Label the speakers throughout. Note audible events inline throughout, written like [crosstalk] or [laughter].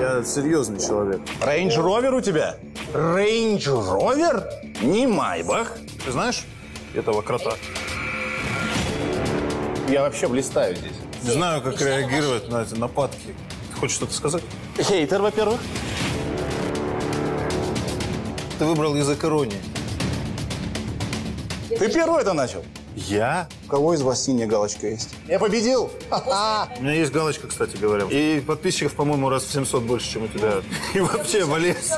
Speaker 1: Я серьезный человек.
Speaker 2: Рейндж Ровер у тебя? Рейндж Ровер? Не Майбах.
Speaker 1: Ты знаешь этого крота?
Speaker 2: Я вообще блистаю здесь.
Speaker 1: Не знаю, как реагировать на эти нападки. Ты хочешь что-то сказать?
Speaker 2: Хейтер, во-первых.
Speaker 1: Ты выбрал язык иронии.
Speaker 2: Ты первый это начал.
Speaker 1: Я?
Speaker 3: У кого из вас синяя галочка есть?
Speaker 2: Я победил.
Speaker 1: У меня есть галочка, кстати говоря. И подписчиков, по-моему, раз в 700 больше, чем у тебя. И вообще, Валес.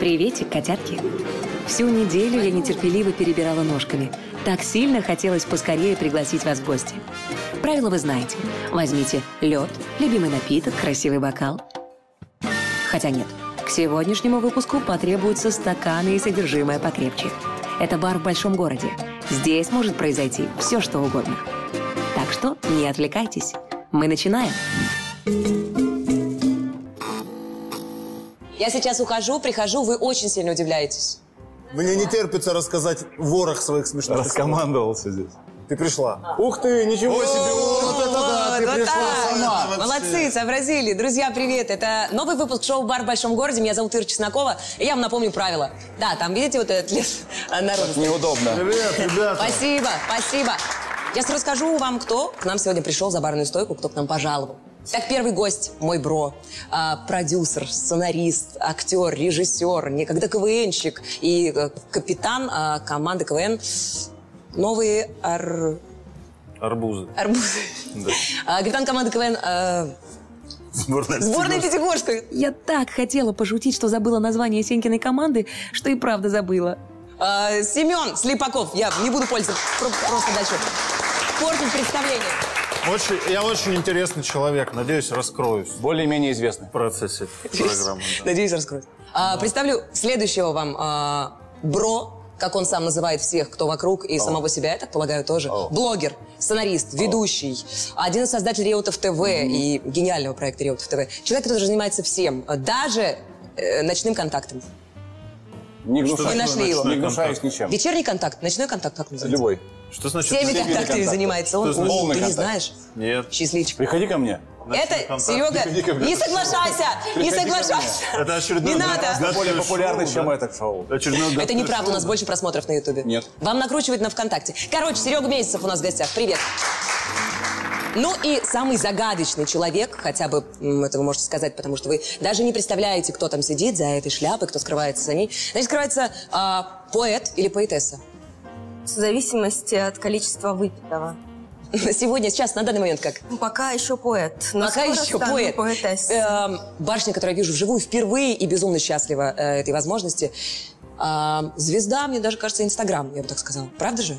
Speaker 4: Приветик, котятки. Всю неделю я нетерпеливо перебирала ножками. Так сильно хотелось поскорее пригласить вас в гости. Правила вы знаете. Возьмите лед, любимый напиток, красивый бокал. Хотя нет, к сегодняшнему выпуску потребуются стаканы и содержимое покрепче. Это бар в большом городе. Здесь может произойти все, что угодно. Так что не отвлекайтесь. Мы начинаем.
Speaker 5: Я сейчас ухожу, прихожу, вы очень сильно удивляетесь.
Speaker 3: Мне не терпится рассказать ворох своих смешных.
Speaker 1: Раскомандовался здесь.
Speaker 3: Ты пришла. Ух ты, ничего себе. Вот ты
Speaker 5: Вот
Speaker 3: пришла
Speaker 5: так.
Speaker 3: сама.
Speaker 5: Молодцы, сообразили. Друзья, привет. Это новый выпуск шоу «Бар в большом городе». Меня зовут Ира Чеснокова. И я вам напомню правила. Да, там, видите, вот этот лес [laughs] а, народу.
Speaker 2: Неудобно.
Speaker 1: Привет, ребята.
Speaker 5: Спасибо, спасибо. Сейчас расскажу вам, кто к нам сегодня пришел за барную стойку, кто к нам пожаловал. Так, первый гость, мой бро, а, продюсер, сценарист, актер, режиссер, некогда КВНщик и э, капитан а, команды КВН «Новые ар...
Speaker 1: Арбузы.
Speaker 5: арбузы». А, капитан команды КВН а,
Speaker 1: Сборная.
Speaker 5: сборной Пятигорской.
Speaker 4: Я так хотела пошутить, что забыла название Сенькиной команды, что и правда забыла.
Speaker 5: А, Семен Слепаков. Я не буду пользоваться, про- просто дальше. Портить представление.
Speaker 1: Очень, я очень интересный человек. Надеюсь, раскроюсь
Speaker 2: Более-менее известный.
Speaker 1: в процессе программы. да.
Speaker 5: Надеюсь, раскроет. А, представлю следующего вам а, бро, как он сам называет всех, кто вокруг, и самого себя, я так полагаю, тоже. Блогер, сценарист, ведущий, один из создателей Реутов ТВ и гениального проекта Реутов ТВ. Человек, который занимается всем, даже э, ночным контактом.
Speaker 2: Не гнушаюсь.
Speaker 5: нашли его.
Speaker 2: Не гнушаюсь ничем.
Speaker 5: Вечерний контакт, ночной контакт, как называется?
Speaker 2: Любой.
Speaker 1: Что значит?
Speaker 5: Всеми
Speaker 2: Всеми
Speaker 5: контактами
Speaker 2: контактами.
Speaker 5: занимается он.
Speaker 1: Значит
Speaker 5: О,
Speaker 2: полный
Speaker 5: Ты не
Speaker 2: контакт?
Speaker 5: знаешь?
Speaker 1: Нет.
Speaker 5: Счастливчик.
Speaker 2: Приходи ко мне.
Speaker 5: Это,
Speaker 1: контакт.
Speaker 5: Серега, не соглашайся, не соглашайся.
Speaker 1: Это очередной
Speaker 5: Не надо.
Speaker 2: Более популярный, чем это шоу.
Speaker 5: Это неправда, у нас больше просмотров на Ютубе.
Speaker 2: Нет.
Speaker 5: Вам накручивают на ВКонтакте. Короче, Серега Месяцев у нас в гостях. Привет. Ну и самый загадочный человек, хотя бы это вы можете сказать, потому что вы даже не представляете, кто там сидит за этой шляпой, кто скрывается за ней. Значит, скрывается а, поэт или поэтесса.
Speaker 6: В зависимости от количества выпитого. [laughs]
Speaker 5: Сегодня, сейчас, на данный момент как?
Speaker 6: Ну, Пока еще поэт. но
Speaker 5: Пока еще поэт. Эм, барышня, которую я вижу вживую впервые и безумно счастлива э, этой возможности. Эм, звезда, мне даже кажется, Инстаграм, я бы так сказала. Правда же?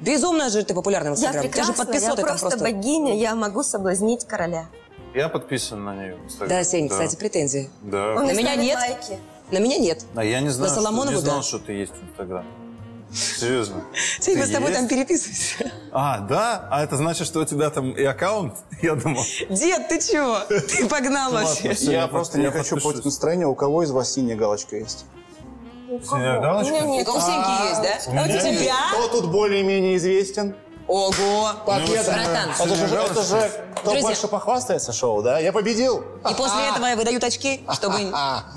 Speaker 5: Безумно же ты популярна в
Speaker 6: Я
Speaker 5: Инстаграме. Же
Speaker 6: прекрасна,
Speaker 5: подписоты
Speaker 6: я просто,
Speaker 5: просто...
Speaker 6: богиня, я могу соблазнить короля.
Speaker 1: Я подписан на нее в Инстаграме.
Speaker 5: Да, Сень, кстати, претензии.
Speaker 1: Да.
Speaker 6: Он
Speaker 5: На меня нет.
Speaker 6: лайки.
Speaker 5: На меня нет.
Speaker 1: А я не знаю,
Speaker 5: На
Speaker 1: что,
Speaker 5: Соломонову,
Speaker 1: не знал,
Speaker 5: да.
Speaker 1: что ты есть в Инстаграме. Серьезно. Ты
Speaker 5: мы с тобой
Speaker 1: есть?
Speaker 5: там переписываемся.
Speaker 1: А, да? А это значит, что у тебя там и аккаунт? [laughs] Я думал.
Speaker 5: Дед, ты чего? Ты погнал вообще.
Speaker 3: Я
Speaker 1: я
Speaker 3: просто не хочу портить настроение. У кого из вас синяя галочка есть?
Speaker 1: Синяя галочка?
Speaker 6: У меня нет.
Speaker 5: У Сеньки есть, да? А у тебя?
Speaker 3: Кто тут более-менее известен?
Speaker 5: Ого.
Speaker 3: Победа.
Speaker 5: Братан.
Speaker 3: Это же, это же кто
Speaker 5: Друзья.
Speaker 3: больше похвастается шоу, да? Я победил.
Speaker 5: И после этого выдают очки, чтобы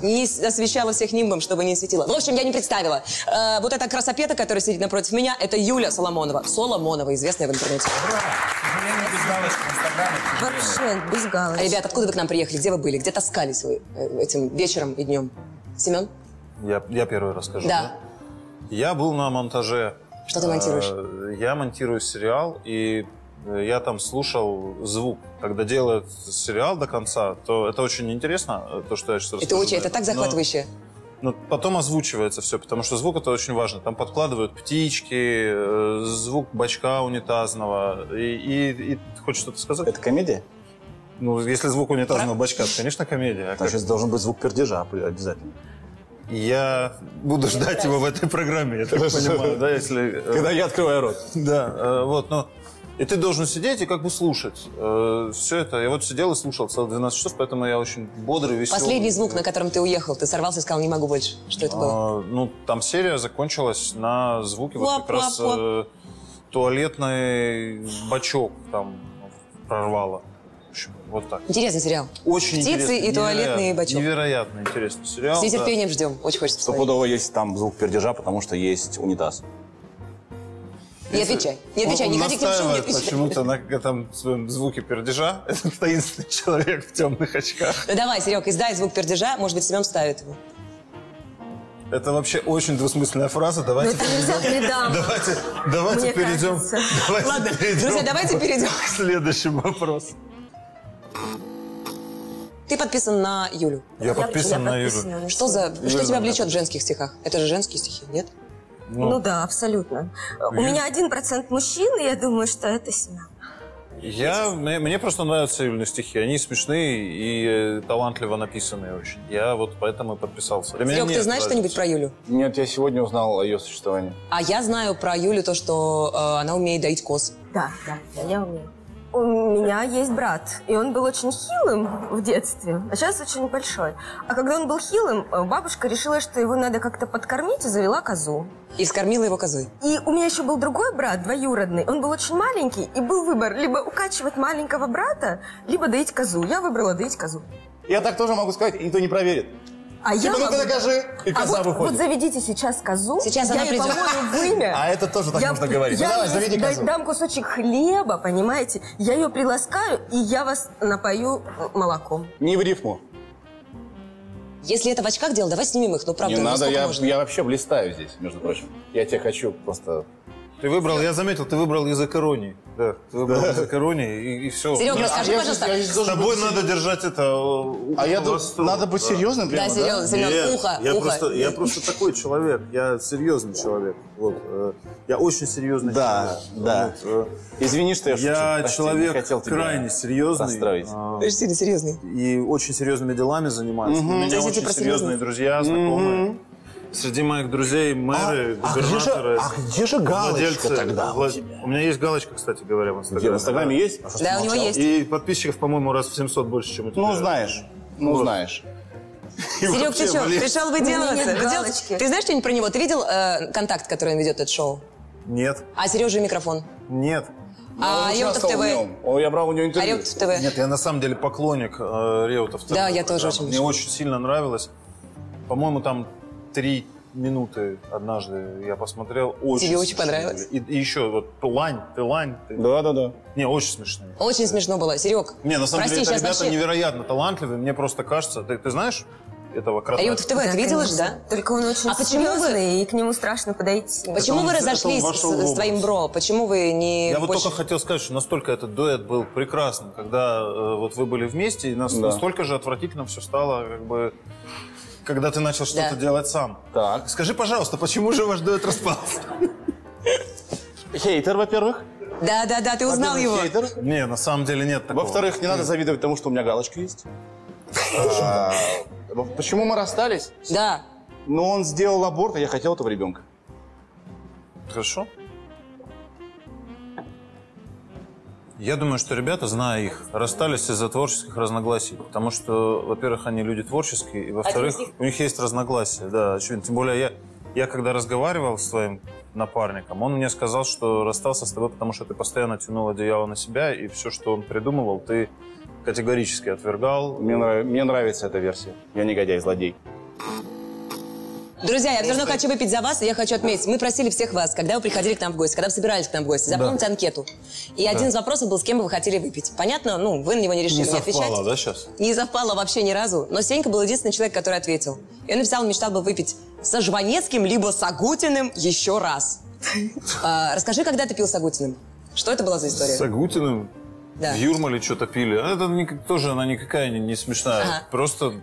Speaker 5: не освещало всех нимбом, чтобы не светило. В общем, я не представила. Э, вот эта красопета, которая сидит напротив меня, это Юля Соломонова. Соломонова, известная в интернете.
Speaker 6: Вообще, без галочки.
Speaker 5: Ребят, откуда вы к нам приехали? Где вы были? Где таскались вы э, этим вечером и днем? Семен?
Speaker 1: Я, я первый расскажу.
Speaker 5: Да.
Speaker 1: Я был на монтаже.
Speaker 5: Что ты монтируешь?
Speaker 1: Э, Я монтирую сериал, и э, я там слушал звук. Когда делают сериал до конца, то это очень интересно, э, то, что я сейчас
Speaker 5: Это очень, это так
Speaker 1: Но-
Speaker 5: захватывающе.
Speaker 1: Но потом озвучивается все, потому что звук это очень важно. Там подкладывают птички, звук бачка унитазного. И, и, и хочешь что-то сказать?
Speaker 3: Это комедия?
Speaker 1: Ну, если звук унитазного бачка, то, конечно, комедия. А
Speaker 3: Значит, должен быть звук пердежа обязательно.
Speaker 1: Я буду ждать его в этой программе, я так понимаю, да, если... э,
Speaker 3: Когда я открываю рот.
Speaker 1: Да, э, вот, но И ты должен сидеть и как бы слушать все это. Я вот сидел и слушал целых 12 часов, поэтому я очень бодрый, веселый.
Speaker 5: Последний звук, на котором ты уехал, ты сорвался и сказал, не могу больше. Что это было?
Speaker 1: А, ну, там серия закончилась на звуке вот как раз э, туалетный бачок там прорвало. Общем, вот так.
Speaker 5: Интересный сериал.
Speaker 1: Очень
Speaker 5: Птицы
Speaker 1: интересный,
Speaker 5: и
Speaker 1: невероятно-
Speaker 5: бачок.
Speaker 1: Невероятно интересный сериал.
Speaker 5: С
Speaker 1: да.
Speaker 5: нетерпением ждем. Очень хочется посмотреть.
Speaker 2: Стопудово есть там звук пердежа, потому что есть унитаз.
Speaker 5: Не отвечай. Не отвечай,
Speaker 1: Он
Speaker 5: не ходи к ним не
Speaker 1: настаивает
Speaker 5: отвечай.
Speaker 1: почему-то на этом своем звуке пердежа. [laughs] Этот таинственный человек в темных очках.
Speaker 5: Ну давай, Серег, издай звук пердежа, может быть, Семен ставит его.
Speaker 1: Это вообще очень двусмысленная фраза. Давайте
Speaker 6: это нельзя передам.
Speaker 1: Давайте, давайте
Speaker 6: Мне
Speaker 1: перейдем.
Speaker 6: кажется.
Speaker 1: Давайте
Speaker 5: Ладно,
Speaker 1: перейдем
Speaker 5: друзья, давайте перейдем.
Speaker 1: к следующему вопросу.
Speaker 5: Ты подписан на Юлю.
Speaker 1: Я подписан на
Speaker 6: подписана на
Speaker 5: Что за... Что
Speaker 1: Юля
Speaker 5: тебя влечет в женских стихах? Это же женские стихи, нет?
Speaker 6: Ну да, абсолютно. У меня один процент мужчин, и я думаю, что это Семен.
Speaker 1: Я, мне, мне просто нравятся Юлины стихи. Они смешные и э, талантливо написанные очень. Я вот поэтому и подписался. Для
Speaker 5: Серег, ты знаешь что-нибудь про Юлю?
Speaker 2: Нет, я сегодня узнал о ее существовании.
Speaker 5: А я знаю про Юлю то, что э, она умеет доить коз.
Speaker 6: Да, да, да, я умею. У меня есть брат, и он был очень хилым в детстве, а сейчас очень большой. А когда он был хилым, э, бабушка решила, что его надо как-то подкормить и завела козу.
Speaker 5: И вскормила его козой.
Speaker 6: И у меня еще был другой брат, двоюродный. Он был очень маленький, и был выбор либо укачивать маленького брата, либо доить козу. Я выбрала доить козу.
Speaker 2: Я так тоже могу сказать, и никто не проверит.
Speaker 6: А я
Speaker 2: Типа, ну-ка
Speaker 6: могу-
Speaker 2: докажи, и
Speaker 6: А
Speaker 2: коза
Speaker 6: вот,
Speaker 2: выходит.
Speaker 6: вот заведите сейчас козу.
Speaker 5: Сейчас
Speaker 6: я
Speaker 5: она
Speaker 6: ей
Speaker 5: придет.
Speaker 6: помою в имя.
Speaker 2: А это тоже так
Speaker 6: Я-
Speaker 2: можно говорить. Ну
Speaker 6: Я
Speaker 2: давай, заведи
Speaker 6: да-
Speaker 2: козу.
Speaker 6: дам кусочек хлеба, понимаете? Я ее приласкаю, и я вас напою э, молоком.
Speaker 2: Не в рифму.
Speaker 5: Если это в очках дело, давай снимем их. Ну, правда,
Speaker 2: не надо, я,
Speaker 5: можно?
Speaker 2: я вообще блистаю здесь, между прочим. Я тебя хочу просто...
Speaker 1: Ты выбрал, я заметил, ты выбрал язык иронии. Да, ты выбрал язык иронии, и, и все.
Speaker 5: Серега,
Speaker 2: Нет,
Speaker 5: расскажи,
Speaker 2: а
Speaker 5: пожалуйста.
Speaker 2: я
Speaker 1: С тобой
Speaker 2: быть
Speaker 1: надо держать это... э,
Speaker 2: А я
Speaker 1: востро.
Speaker 2: надо быть
Speaker 1: Да.
Speaker 2: серьезным прямо,
Speaker 5: Да,
Speaker 2: да?
Speaker 5: Серега, Семен,
Speaker 1: Нет,
Speaker 5: ухо,
Speaker 1: я
Speaker 5: ухо.
Speaker 1: просто, я просто такой человек, я серьезный человек. Вот, э, я очень серьезный
Speaker 2: Да,
Speaker 1: человек.
Speaker 2: да.
Speaker 1: Вот, э,
Speaker 2: Извини, что я шучу.
Speaker 1: я
Speaker 2: Прости,
Speaker 1: человек
Speaker 2: хотел
Speaker 1: крайне серьезный.
Speaker 2: расстроить.
Speaker 1: а,
Speaker 5: Ты же сильно серьезный.
Speaker 1: и очень серьезными делами занимаюсь. У меня очень серьезные друзья, знакомые. Среди моих друзей мэры,
Speaker 2: а где же-
Speaker 1: губернаторы,
Speaker 2: а где же галочка
Speaker 1: владельцы.
Speaker 2: тогда у
Speaker 1: вла-
Speaker 2: тебя?
Speaker 1: У меня есть галочка, кстати говоря, в Инстаграме.
Speaker 2: Где, в Инстаграме есть?
Speaker 5: Да, у него есть.
Speaker 1: И подписчиков, по-моему, раз в 700 больше, чем у тебя.
Speaker 2: Ну, знаешь. Ну, знаешь. [laughs]
Speaker 1: И
Speaker 5: Серег, ты что, пришел выделываться? Выдел-. Ты знаешь что-нибудь про него? Ты видел э, контакт, который он ведет, этот шоу?
Speaker 1: Нет,
Speaker 5: А Сережа микрофон?
Speaker 1: нет.
Speaker 5: А
Speaker 2: Он
Speaker 5: Реутов ТВ?
Speaker 2: О, я брал у него
Speaker 5: А
Speaker 2: интервью.
Speaker 5: Реутов ТВ?
Speaker 1: Нет, я на самом деле поклонник э, Реутов.
Speaker 5: Да, я тоже очень
Speaker 1: Мне очень сильно нравилось. По-моему, там три минуты однажды я посмотрел. Очень
Speaker 5: Тебе очень
Speaker 1: смешные
Speaker 5: понравилось?
Speaker 1: И, и еще вот лань, ты лань. ты-
Speaker 2: Да, да, да.
Speaker 1: Не, очень смешные.
Speaker 5: Очень смешно было. Серег,
Speaker 1: Не, на самом
Speaker 5: прости,
Speaker 1: деле, это ребята
Speaker 5: вообще...
Speaker 1: невероятно талантливые. Мне просто кажется, ты, ты знаешь этого крота?
Speaker 5: Реутов ТВ, ты видела же, да?
Speaker 6: Только он очень
Speaker 5: А почему вы-
Speaker 6: и к нему страшно подойти.
Speaker 5: Почему
Speaker 1: он-
Speaker 5: вы
Speaker 1: это он
Speaker 5: разошлись
Speaker 1: в
Speaker 5: с, с твоим бро? Почему вы не
Speaker 1: Я вот
Speaker 5: больше-
Speaker 1: только хотел сказать, что настолько этот дуэт был прекрасным, когда э, вот вы были вместе, и нас-
Speaker 2: Да.
Speaker 1: настолько же отвратительно все стало, как бы, когда ты начал что-то
Speaker 5: Да.
Speaker 1: делать сам.
Speaker 2: Так.
Speaker 1: Скажи, пожалуйста, почему же ваш дуэт распался?
Speaker 2: Хейтер, во-первых.
Speaker 5: Да, да, да, ты узнал его.
Speaker 2: Хейтер.
Speaker 1: Не, на самом деле нет такого.
Speaker 2: Во-вторых, не надо завидовать тому, что у меня галочка есть. [laughs] А, Почему мы расстались?
Speaker 5: Да.
Speaker 2: Ну, он сделал аборт, а я хотел этого ребенка.
Speaker 1: Хорошо. Я думаю, что ребята, зная их, расстались из-за творческих разногласий. Потому что, во-первых, они люди творческие, и во-вторых, у них есть разногласия. Да, очевидно. Тем более я, я когда разговаривал с твоим напарником, он мне сказал, что расстался с тобой, потому что ты постоянно тянул одеяло на себя, и все, что он придумывал, ты категорически отвергал.
Speaker 2: Мне, нрав- мне нравится эта версия. Я негодяй, злодей.
Speaker 5: Друзья, я все равно хочу выпить за вас, и я хочу отметить. Мы просили всех вас, когда вы приходили к нам в гости, когда вы собирались к нам в гости, заполнить анкету. И один из вопросов был, с кем бы вы хотели выпить. Понятно? Ну, вы на него не решили
Speaker 1: Не
Speaker 5: не отвечать.
Speaker 1: совпало, да, сейчас?
Speaker 5: Не совпало вообще ни разу. Но Сенька был единственный человек, который ответил. И он написал, мечтал бы выпить со Жванецким, либо с Агутиным еще раз. А, Расскажи, когда ты пил с Агутиным? Что это была за история?
Speaker 1: С Агутиным
Speaker 5: Да.
Speaker 1: в Юрмале что-то пили. А Это тоже она никакая не, не смешная.
Speaker 5: Ага.
Speaker 1: Просто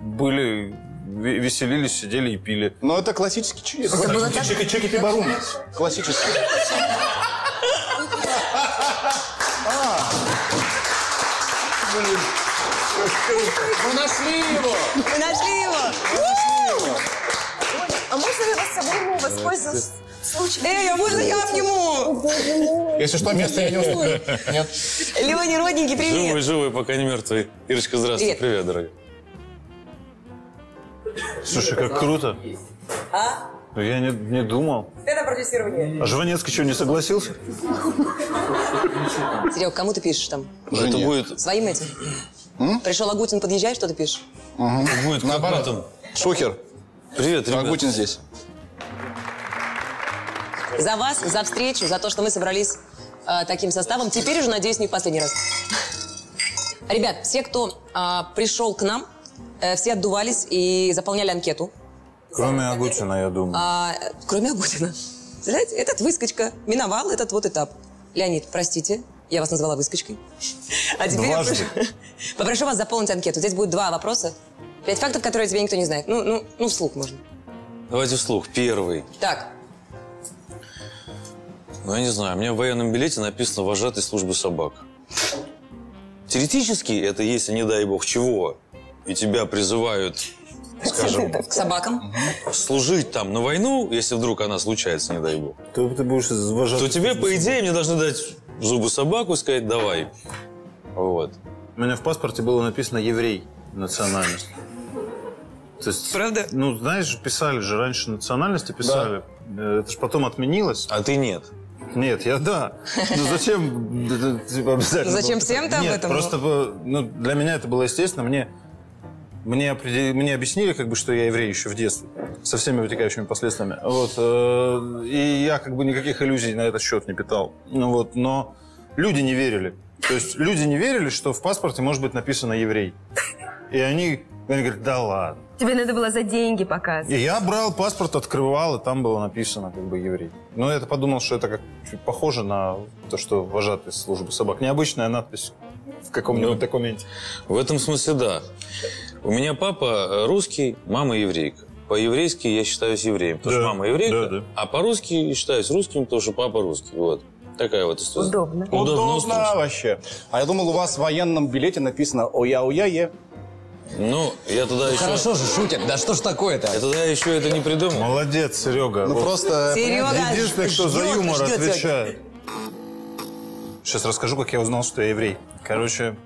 Speaker 1: были, веселились, сидели и пили.
Speaker 2: Но это классический чек.
Speaker 6: было так-
Speaker 2: Чеки, чеки пибарум. Классический. Мы нашли его!
Speaker 5: Мы нашли его!
Speaker 6: А можно его с собой, ну, воспользовался случаем.
Speaker 5: Эй, а можно я обниму?
Speaker 2: Если что, место я не уступлю. Нет.
Speaker 5: Леня, родненький, привет.
Speaker 7: живой, пока не мертвый. Ирочка, здравствуй.
Speaker 5: Привет.
Speaker 7: Привет, дорогая.
Speaker 1: Слушай, как круто.
Speaker 5: А?
Speaker 1: Ну, Я не, не думал.
Speaker 5: Это продюсирование.
Speaker 1: А Жванецкий что, не согласился?
Speaker 5: Серег, кому ты пишешь там?
Speaker 7: Это будет,
Speaker 5: Своим этим? Пришел Агутин, подъезжай, что ты пишешь?
Speaker 7: будет как в
Speaker 2: Наоборот.
Speaker 7: этом.
Speaker 2: Шухер.
Speaker 7: Привет, ребят.
Speaker 2: Агутин здесь.
Speaker 5: За вас, за встречу, за то, что мы собрались э, таким составом. Теперь уже, надеюсь, не в последний раз. Ребят, все, кто а, пришел к нам, э, все отдувались и заполняли анкету.
Speaker 1: Кроме Агутина, я думаю.
Speaker 5: А, э, кроме Агутина. Знаете, этот выскочка миновал этот вот этап. Леонид, простите, я вас назвала выскочкой. А теперь я
Speaker 1: Дважды.
Speaker 5: прошу, попрошу вас заполнить анкету. Здесь будет два вопроса. Пять фактов, которые тебе никто не знает. Ну, ну, ну, вслух можно.
Speaker 7: Давайте вслух. Первый.
Speaker 5: Так,
Speaker 7: Ну, я не знаю, у меня в военном билете написано «вожатый службы собак». Теоретически это если, не дай бог, чего, и тебя призывают, скажем,
Speaker 5: к собакам.
Speaker 7: служить там на войну, если вдруг она случается, не дай бог,
Speaker 1: То ты будешь вожатым.
Speaker 7: то тебе, по идее, мне должны дать зубы собаку и сказать «давай». Вот.
Speaker 1: У меня в паспорте было написано «еврей» национальность. То есть,
Speaker 5: Правда?
Speaker 1: Ну, знаешь, писали же раньше национальности, писали. Э, Это же потом отменилось.
Speaker 7: А ты нет.
Speaker 1: Нет, я да. Ну зачем типа, обязательно?
Speaker 5: Зачем всем там
Speaker 1: Нет,
Speaker 5: это
Speaker 1: просто ну, для меня это было естественно. Мне, мне, мне объяснили, как бы, что я еврей еще в детстве. Со всеми вытекающими последствиями. Вот. э, И я как бы никаких иллюзий на этот счет не питал. Ну, вот, но люди не верили. То есть люди не верили, что в паспорте может быть написано «еврей». И они, они говорят, да ладно.
Speaker 6: Тебе надо было за деньги показывать.
Speaker 1: И я брал паспорт, открывал, и там было написано как бы еврей. Но я подумал, что это как чуть похоже на то, что вожатый службы собак. Необычная надпись в каком-нибудь
Speaker 7: Ну.
Speaker 1: документе.
Speaker 7: В этом смысле да. У меня папа э, русский, мама еврейка. По-еврейски я считаюсь евреем, потому
Speaker 1: Да,
Speaker 7: что мама еврейка,
Speaker 1: да, да.
Speaker 7: а по-русски считаюсь русским, потому что папа русский. Вот. Такая вот история.
Speaker 6: Удобно.
Speaker 7: Удобно.
Speaker 2: Удобно вообще. А я думал, у вас в военном билете написано «Оя-оя-е».
Speaker 7: Ну, я тогда еще...
Speaker 8: Хорошо же шутят, да что ж такое-то?
Speaker 7: Я тогда еще это не придумал.
Speaker 1: Молодец, Серега.
Speaker 2: Ну
Speaker 1: Вот
Speaker 2: просто...
Speaker 5: Серега
Speaker 1: Единственное, кто за юмор
Speaker 5: ждет
Speaker 1: отвечает. Сейчас расскажу, как я узнал, что я еврей. Короче,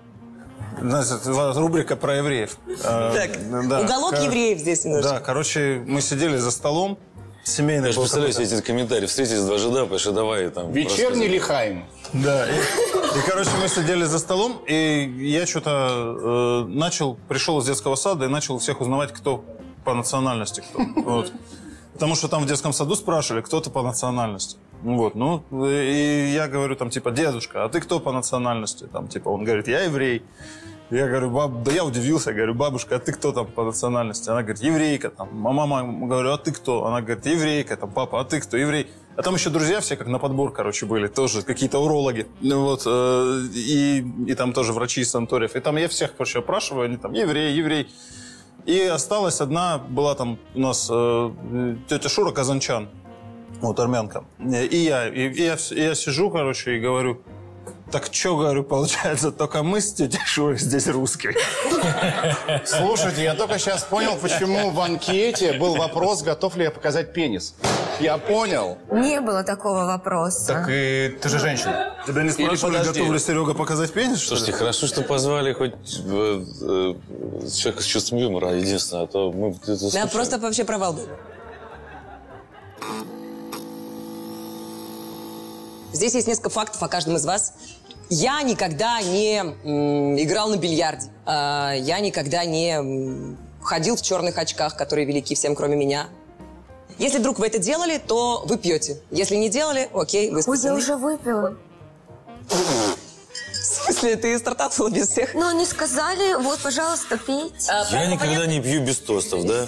Speaker 1: знаете, это рубрика про евреев. [laughs] Э,
Speaker 5: Так,
Speaker 1: да,
Speaker 5: уголок
Speaker 1: кор-
Speaker 5: евреев здесь немножко.
Speaker 1: Да, короче, мы сидели за столом, семейный
Speaker 7: Я же представляю себе эти комментарии. Встретились два жида, пошли давай там...
Speaker 2: Вечерний лихаем.
Speaker 1: Да, и, и, короче, мы сидели за столом, и я что-то э, начал, пришел из детского сада и начал всех узнавать, кто по национальности кто. [laughs] Вот. Потому что там в детском саду спрашивали, кто ты по национальности. Ну Вот, ну, и я говорю там, типа, дедушка, а ты кто по национальности? Там, типа, он говорит, я еврей. Я говорю, баб, да я удивился, я говорю, бабушка, а ты кто там по национальности? Она говорит, еврейка там. А мама, говорю, а ты кто? Она говорит, еврейка там, папа, а ты кто? Еврей. А там еще друзья все как на подбор, короче, были, тоже какие-то урологи. Ну Вот, э, и, и там тоже врачи из санаториев. И там я всех, короче, опрашиваю, они там, еврей, еврей. И осталась одна, была там у нас э, тетя Шура Казанчан, вот армянка. И я, и, и я, и я сижу, короче, и говорю, так что, говорю, получается, только мы с тетей Шурой здесь русские.
Speaker 2: Слушайте, я только сейчас понял, почему в анкете был вопрос, готов ли я показать пенис. Я понял.
Speaker 6: Не было такого вопроса.
Speaker 2: и ты же женщина.
Speaker 1: Тебя не спрашивали, готов ли Серега показать пенис, что ли?
Speaker 7: Слушайте, хорошо, что позвали хоть э, э, человека с чувством юмора, единственное, а то мы...
Speaker 5: Да, просто вообще провал был. Здесь есть несколько фактов о каждом из вас. Я никогда не играл на бильярде. А, я никогда не ходил в черных очках, которые велики всем, кроме меня. Если вдруг вы это делали, то вы пьете. Если не делали, окей, вы
Speaker 6: Ой, я
Speaker 5: спасены.
Speaker 6: уже выпила.
Speaker 5: В смысле, ты стартанула без всех?
Speaker 6: Но они сказали, вот, пожалуйста, пейте.
Speaker 5: А,
Speaker 7: Я никогда
Speaker 5: понятно?
Speaker 7: не пью без тостов, да?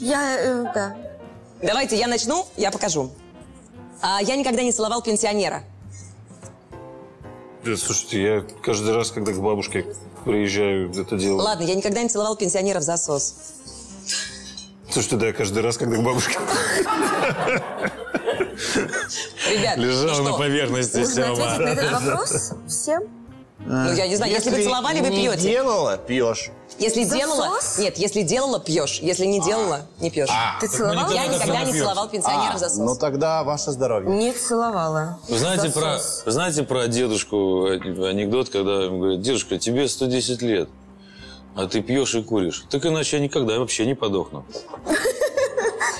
Speaker 6: Я, э, да.
Speaker 5: Давайте я начну, я покажу. А, я никогда не целовал пенсионера.
Speaker 1: Да, слушайте, я каждый раз, когда к бабушке приезжаю, это делаю.
Speaker 5: Ладно, я никогда не целовал пенсионера в засос.
Speaker 1: Слушайте, да, я каждый раз, когда к бабушке...
Speaker 5: Ребят,
Speaker 7: Лежал на поверхности
Speaker 6: Нужно ответить на этот вопрос всем.
Speaker 5: Ну, я не знаю, если, вы целовали, вы пьете.
Speaker 2: делала, пьешь.
Speaker 5: Если делала...
Speaker 6: Засос?
Speaker 5: Нет, если делала, пьешь. Если не делала, не пьешь.
Speaker 6: Ты целовала?
Speaker 5: Я никогда не целовал пенсионеров
Speaker 2: А,
Speaker 5: за сос.
Speaker 2: ну тогда ваше здоровье.
Speaker 6: Не целовала.
Speaker 7: Вы знаете про,
Speaker 6: Засос.
Speaker 7: знаете про дедушку э, анекдот, когда ему говорят, дедушка, тебе 110 лет, а ты пьешь и куришь. Так иначе я никогда вообще не подохну.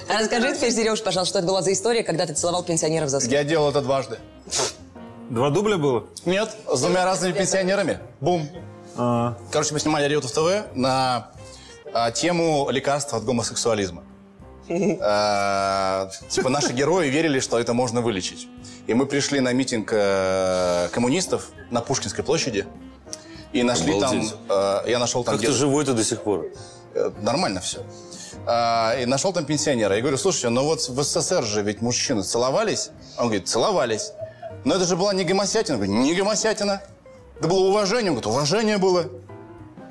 Speaker 5: А Расскажи теперь, Сереж, пожалуйста, что это была за история, когда ты целовал пенсионеров за.
Speaker 2: Я делал это дважды.
Speaker 1: Два дубля было?
Speaker 2: Нет, с двумя разными пенсионерами. Бум.
Speaker 1: А,
Speaker 2: Короче, мы снимали Риотов ТВ на а, тему лекарства от гомосексуализма. А, Типа наши герои верили, что это можно вылечить. И мы пришли на митинг э, коммунистов на Пушкинской площади. И нашли
Speaker 7: Обалдеть.
Speaker 2: там... э, Я нашел там...
Speaker 7: Как ты
Speaker 2: дед-
Speaker 7: живой-то до сих пор?
Speaker 2: Э, Нормально все. А, И нашел там пенсионера. Я говорю, слушайте, ну вот в СССР же ведь мужчины целовались. Он говорит, целовались. Но это же была не гомосятина. Я говорю, не гомосятина. Это было уважение. Он говорит, уважение было.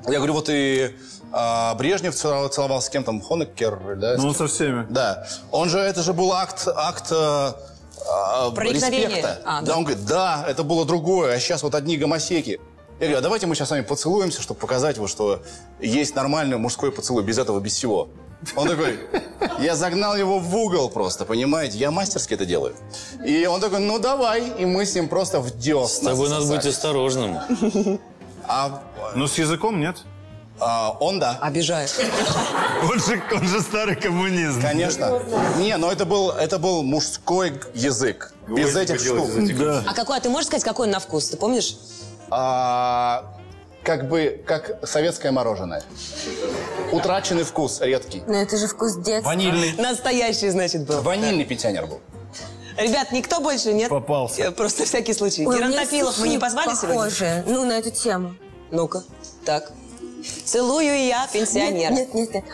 Speaker 2: Я говорю, вот и а, Брежнев целовал, целовал с кем там, Хонекер, да?
Speaker 1: ну, со всеми.
Speaker 2: Да. Он же, это же был акт, акт э,
Speaker 5: Проникновение.
Speaker 2: респекта.
Speaker 5: А,
Speaker 2: да.
Speaker 5: да.
Speaker 2: он говорит, да, это было другое, а сейчас вот одни гомосеки. Я говорю, а давайте мы сейчас с вами поцелуемся, чтобы показать, вот, что есть нормальный мужской поцелуй, без этого, без всего. Он такой, я загнал его в угол просто, понимаете? Я мастерски это делаю. И он такой, ну давай, и мы с ним просто в десна.
Speaker 7: С тобой надо быть осторожным.
Speaker 2: А,
Speaker 1: Ну, с языком нет.
Speaker 2: а, он да.
Speaker 5: Обижаю.
Speaker 1: Он же, он же старый коммунист.
Speaker 2: Конечно. Не, но это был, это был мужской язык. Без этих штук.
Speaker 1: Да.
Speaker 5: А какой? А ты можешь сказать, какой он на вкус? Ты помнишь?
Speaker 2: А, как бы, как советское мороженое. Утраченный вкус, редкий.
Speaker 6: Но это же вкус детства.
Speaker 2: Ванильный.
Speaker 5: Настоящий, значит, был.
Speaker 2: Ванильный пенсионер был.
Speaker 5: Ребят, никто больше нет?
Speaker 1: Попался.
Speaker 5: Э, Просто всякий случай.
Speaker 6: Ой,
Speaker 5: Геронтофилов мы не позвали сегодня?
Speaker 6: похожие. Ну, на эту тему.
Speaker 5: Ну-ка. Так. Целую я пенсионер.
Speaker 6: Нет, нет, нет.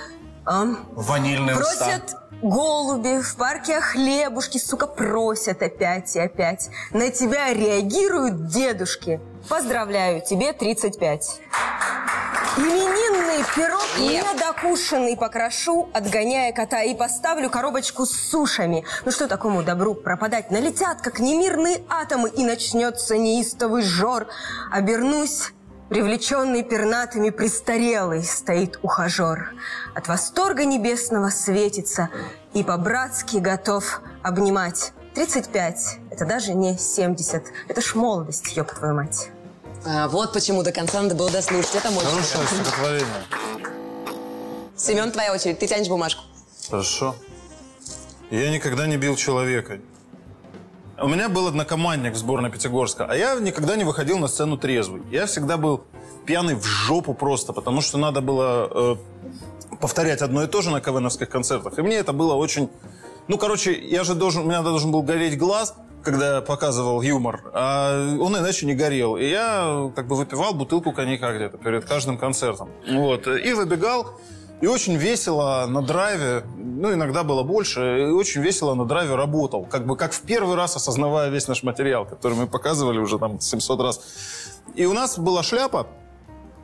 Speaker 6: Ам,
Speaker 2: Ванильный
Speaker 6: Просят голуби в парке о хлебушке, сука, просят опять и опять. На тебя реагируют дедушки. Поздравляю, тебе 35. Именинный пирог недокушенный покрошу, отгоняя кота, и поставлю коробочку с сушами. Ну что такому добру пропадать? Налетят, как немирные атомы, и начнется неистовый жор. Обернусь, Привлеченный пернатыми престарелый стоит ухажер. От восторга небесного светится и по-братски готов обнимать. 35 – это даже не 70. Это ж молодость, ёб твою мать.
Speaker 5: А, вот почему до конца надо было дослушать. Это мой
Speaker 1: Хорошее стихотворение.
Speaker 5: Семен, твоя очередь. Ты тянешь бумажку.
Speaker 1: Хорошо. Я никогда не бил человека. У меня был однокомандник в сборной Пятигорска, а я никогда не выходил на сцену трезвый. Я всегда был пьяный в жопу просто, потому что надо было э, повторять одно и то же на КВНовских концертах. И мне это было очень... Ну, короче, я же должен, у меня должен был гореть глаз, когда я показывал юмор, а он иначе не горел. И я как бы выпивал бутылку коньяка где-то перед каждым концертом. Вот. И выбегал, и очень весело на драйве, ну, иногда было больше, и очень весело на драйве работал. Как бы как в первый раз осознавая весь наш материал, который мы показывали уже там 700 раз. И у нас была шляпа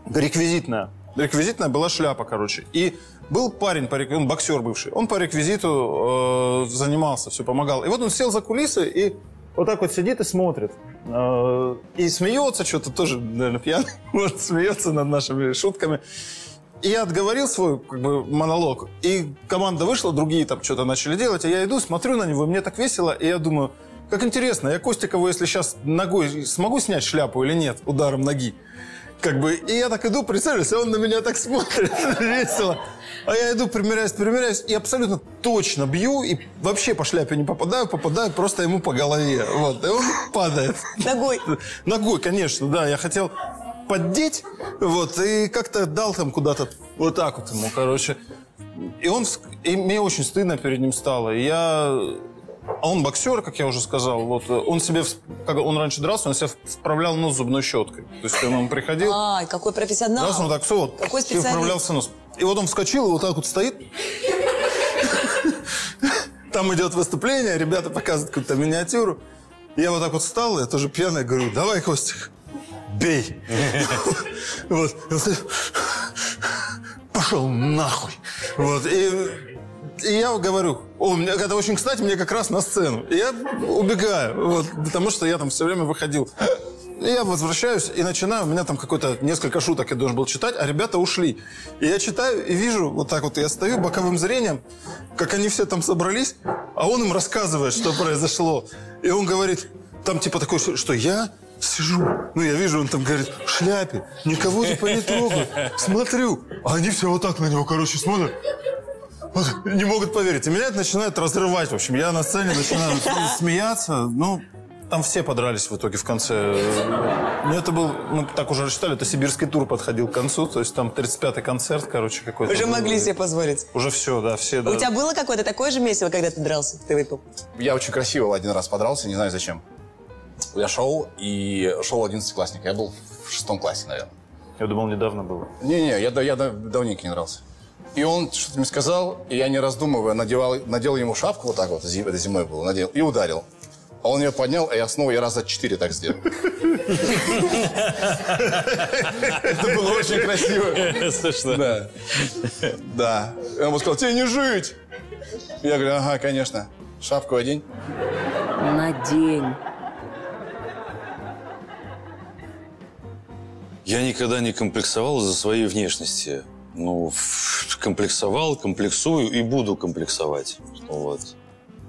Speaker 1: реквизитная. Реквизитная была шляпа, короче. И был парень, он боксер бывший, он по реквизиту э, занимался, все помогал. И вот он сел за кулисы и вот так вот сидит и смотрит. Э, и смеется, что-то тоже, наверное, пьяный, [laughs] может, смеется над нашими шутками. И я отговорил свой как бы, монолог, и команда вышла, другие там что-то начали делать, а я иду, смотрю на него, и мне так весело, и я думаю, как интересно, я Костикову, если сейчас ногой смогу снять шляпу или нет, ударом ноги? Как бы, и я так иду, прицеливаюсь, а он на меня так смотрит, [laughs] весело. А я иду, примеряюсь, примеряюсь, и абсолютно точно бью, и вообще по шляпе не попадаю, попадаю просто ему по голове. Вот, и он падает.
Speaker 5: Ногой.
Speaker 1: Ногой, конечно, да. Я хотел поддеть, вот, и как-то дал там куда-то вот так вот ему, короче. И он, и мне очень стыдно перед ним стало. И я... А он боксер, как я уже сказал. Вот, он себе, как он раньше дрался, он себе вправлял нос зубной щеткой. То есть, когда он приходил,
Speaker 5: Ай, какой профессионал.
Speaker 1: раз он так все, вот,
Speaker 5: Какой
Speaker 1: и
Speaker 5: специалист.
Speaker 1: вправлялся нос. И вот он вскочил, и вот так вот стоит. Там идет выступление, ребята показывают какую-то миниатюру. Я вот так вот встал, я тоже пьяный, говорю, давай, Костик, бей. Вот. Пошел нахуй. Вот. И, и я говорю, о, мне, это очень кстати, мне как раз на сцену. И я убегаю, вот, потому что я там все время выходил И я возвращаюсь и начинаю, у меня там какой-то несколько шуток я должен был читать, а ребята ушли. И я читаю и вижу, вот так вот я стою боковым зрением, как они все там собрались, а он им рассказывает, что произошло. И он говорит, там типа такой, что я сижу, ну я вижу, он там говорит, в шляпе, никого типа не трогаю, смотрю. А они все вот так на него, короче, смотрят. Вот, не могут поверить. И меня это начинает разрывать. В общем, я на сцене начинаю смеяться. Ну, там все подрались в итоге в конце. Ну, это был, мы так уже рассчитали, это сибирский тур подходил к концу. То есть там 35-й концерт, короче, какой-то.
Speaker 5: Уже
Speaker 1: был.
Speaker 5: могли себе позволить.
Speaker 1: Уже все, да, все, да.
Speaker 5: У тебя было какое-то такое же месиво, когда ты дрался? Ты выпил?
Speaker 2: Я очень красиво один раз подрался, не знаю зачем. Я шел, и шел 11 классник. Я был в шестом классе, наверное.
Speaker 1: Я думал, недавно было.
Speaker 2: Не-не, я, я да- давненько не дрался. И он что-то мне сказал, и я не раздумывая надевал, надел ему шапку вот так вот, это зимой было, надел, и ударил. А он ее поднял, а я снова я раза четыре так сделал. Это было очень красиво.
Speaker 7: Слышно.
Speaker 2: Да. Да. И он ему сказал, тебе не жить. Я говорю, ага, конечно. Шапку одень.
Speaker 4: Надень.
Speaker 7: Я никогда не комплексовал из-за своей внешности. Ну, комплексовал, комплексую и буду комплексовать. Вот.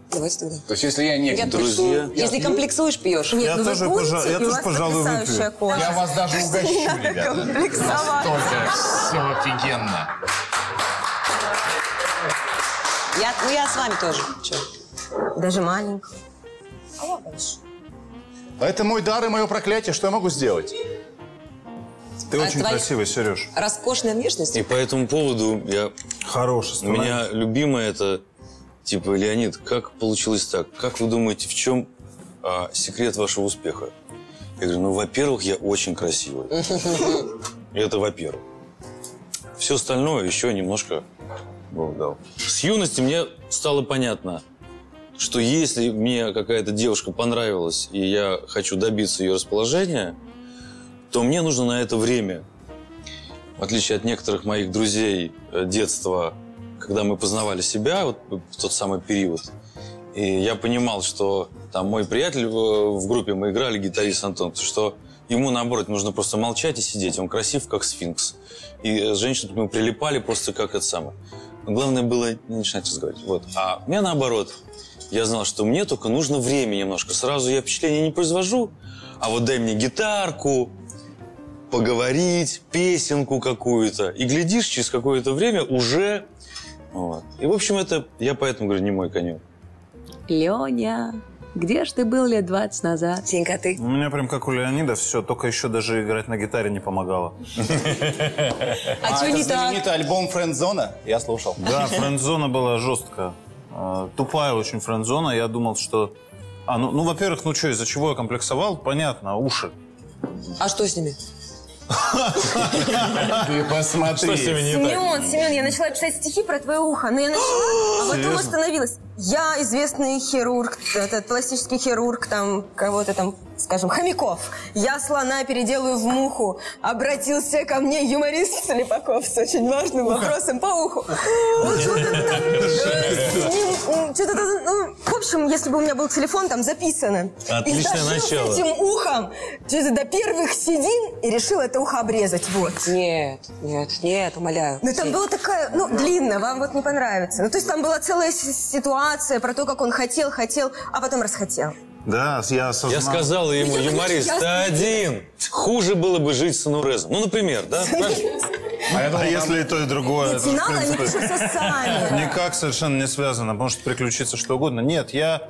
Speaker 5: Давайте тогда.
Speaker 2: То есть, если я не...
Speaker 5: Я
Speaker 7: Друзья.
Speaker 5: Если комплексуешь, пьешь.
Speaker 6: Нет,
Speaker 1: Я
Speaker 6: ну
Speaker 1: тоже, пожа- я тоже,
Speaker 6: вас
Speaker 1: пожалуй, выпью.
Speaker 6: кожа.
Speaker 2: Я вас даже угощу, ребята. Настолько все офигенно.
Speaker 5: Я, ну, я с вами тоже. Чё?
Speaker 6: Даже маленькая.
Speaker 2: А это мой дар и мое проклятие. Что я могу сделать?
Speaker 1: Ты
Speaker 5: А
Speaker 1: очень красивый, Сереж.
Speaker 5: Роскошная внешность?
Speaker 7: И по этому поводу я
Speaker 1: Хороший.
Speaker 7: У меня любимое это, типа, Леонид, как получилось так? Как вы думаете, в чем а, секрет вашего успеха? Я говорю, ну, во-первых, я очень красивый. [laughs] Это во-первых. Все остальное еще немножко Бог дал. С юности мне стало понятно, что если мне какая-то девушка понравилась, и я хочу добиться ее расположения, то мне нужно на это время. В отличие от некоторых моих друзей э, детства, когда мы познавали себя, вот в тот самый период, и я понимал, что там мой приятель в, в группе, мы играли, гитарист Антон, что ему, наоборот, нужно просто молчать и сидеть. Он красив, как сфинкс. И э, женщины к нему прилипали просто как это самое. Но главное было не начинать разговаривать. Вот. А мне наоборот. Я знал, что мне только нужно время немножко. Сразу я впечатление не произвожу, а вот дай мне гитарку, поговорить, песенку какую-то. И глядишь, через какое-то время уже... Вот. И, в общем, это, я поэтому говорю, не мой конек.
Speaker 4: Леня, где ж ты был лет 20 назад?
Speaker 5: Сенька, а ты?
Speaker 1: У меня прям как у Леонида все, только еще даже играть на гитаре не помогало.
Speaker 5: А, что
Speaker 2: это
Speaker 5: не так?
Speaker 2: знаменитый альбом «Френдзона»? Я слушал.
Speaker 1: Да, френдзона была жесткая. Э, Тупая очень френдзона. Я думал, что... А, ну, ну во-первых, ну что, из-за чего я комплексовал? Понятно, уши.
Speaker 5: А что с ними?
Speaker 2: Ты посмотри.
Speaker 6: Семен, Семен, я начала писать стихи про твое ухо, но я начала, а потом остановилась. Я известный хирург, этот пластический хирург, там, кого-то там, скажем, хомяков. Я слона переделаю в муху. Обратился ко мне юморист Слепаков с очень важным вопросом по уху. Вот что-то там, э, с ним, м, что-то там, ну, В общем, если бы у меня был телефон, там записано.
Speaker 7: Отличное
Speaker 6: И
Speaker 7: начало.
Speaker 6: с этим ухом что-то до первых седин и решил это ухо обрезать. Вот.
Speaker 5: Нет, нет, нет, умоляю.
Speaker 6: Ну, там была такая, ну, длинно, вам вот не понравится. Ну, то есть там была целая с- ситуация про то, как он хотел, хотел, а потом расхотел.
Speaker 1: Да, я осознал.
Speaker 7: Я сказал ему, юморист, ты один. Хуже было бы жить с Анурезом. Ну, например, да?
Speaker 1: А если и то, и другое?
Speaker 6: Финалы, они пишутся сами.
Speaker 1: Никак совершенно не связано. Может приключиться что угодно. Нет, я...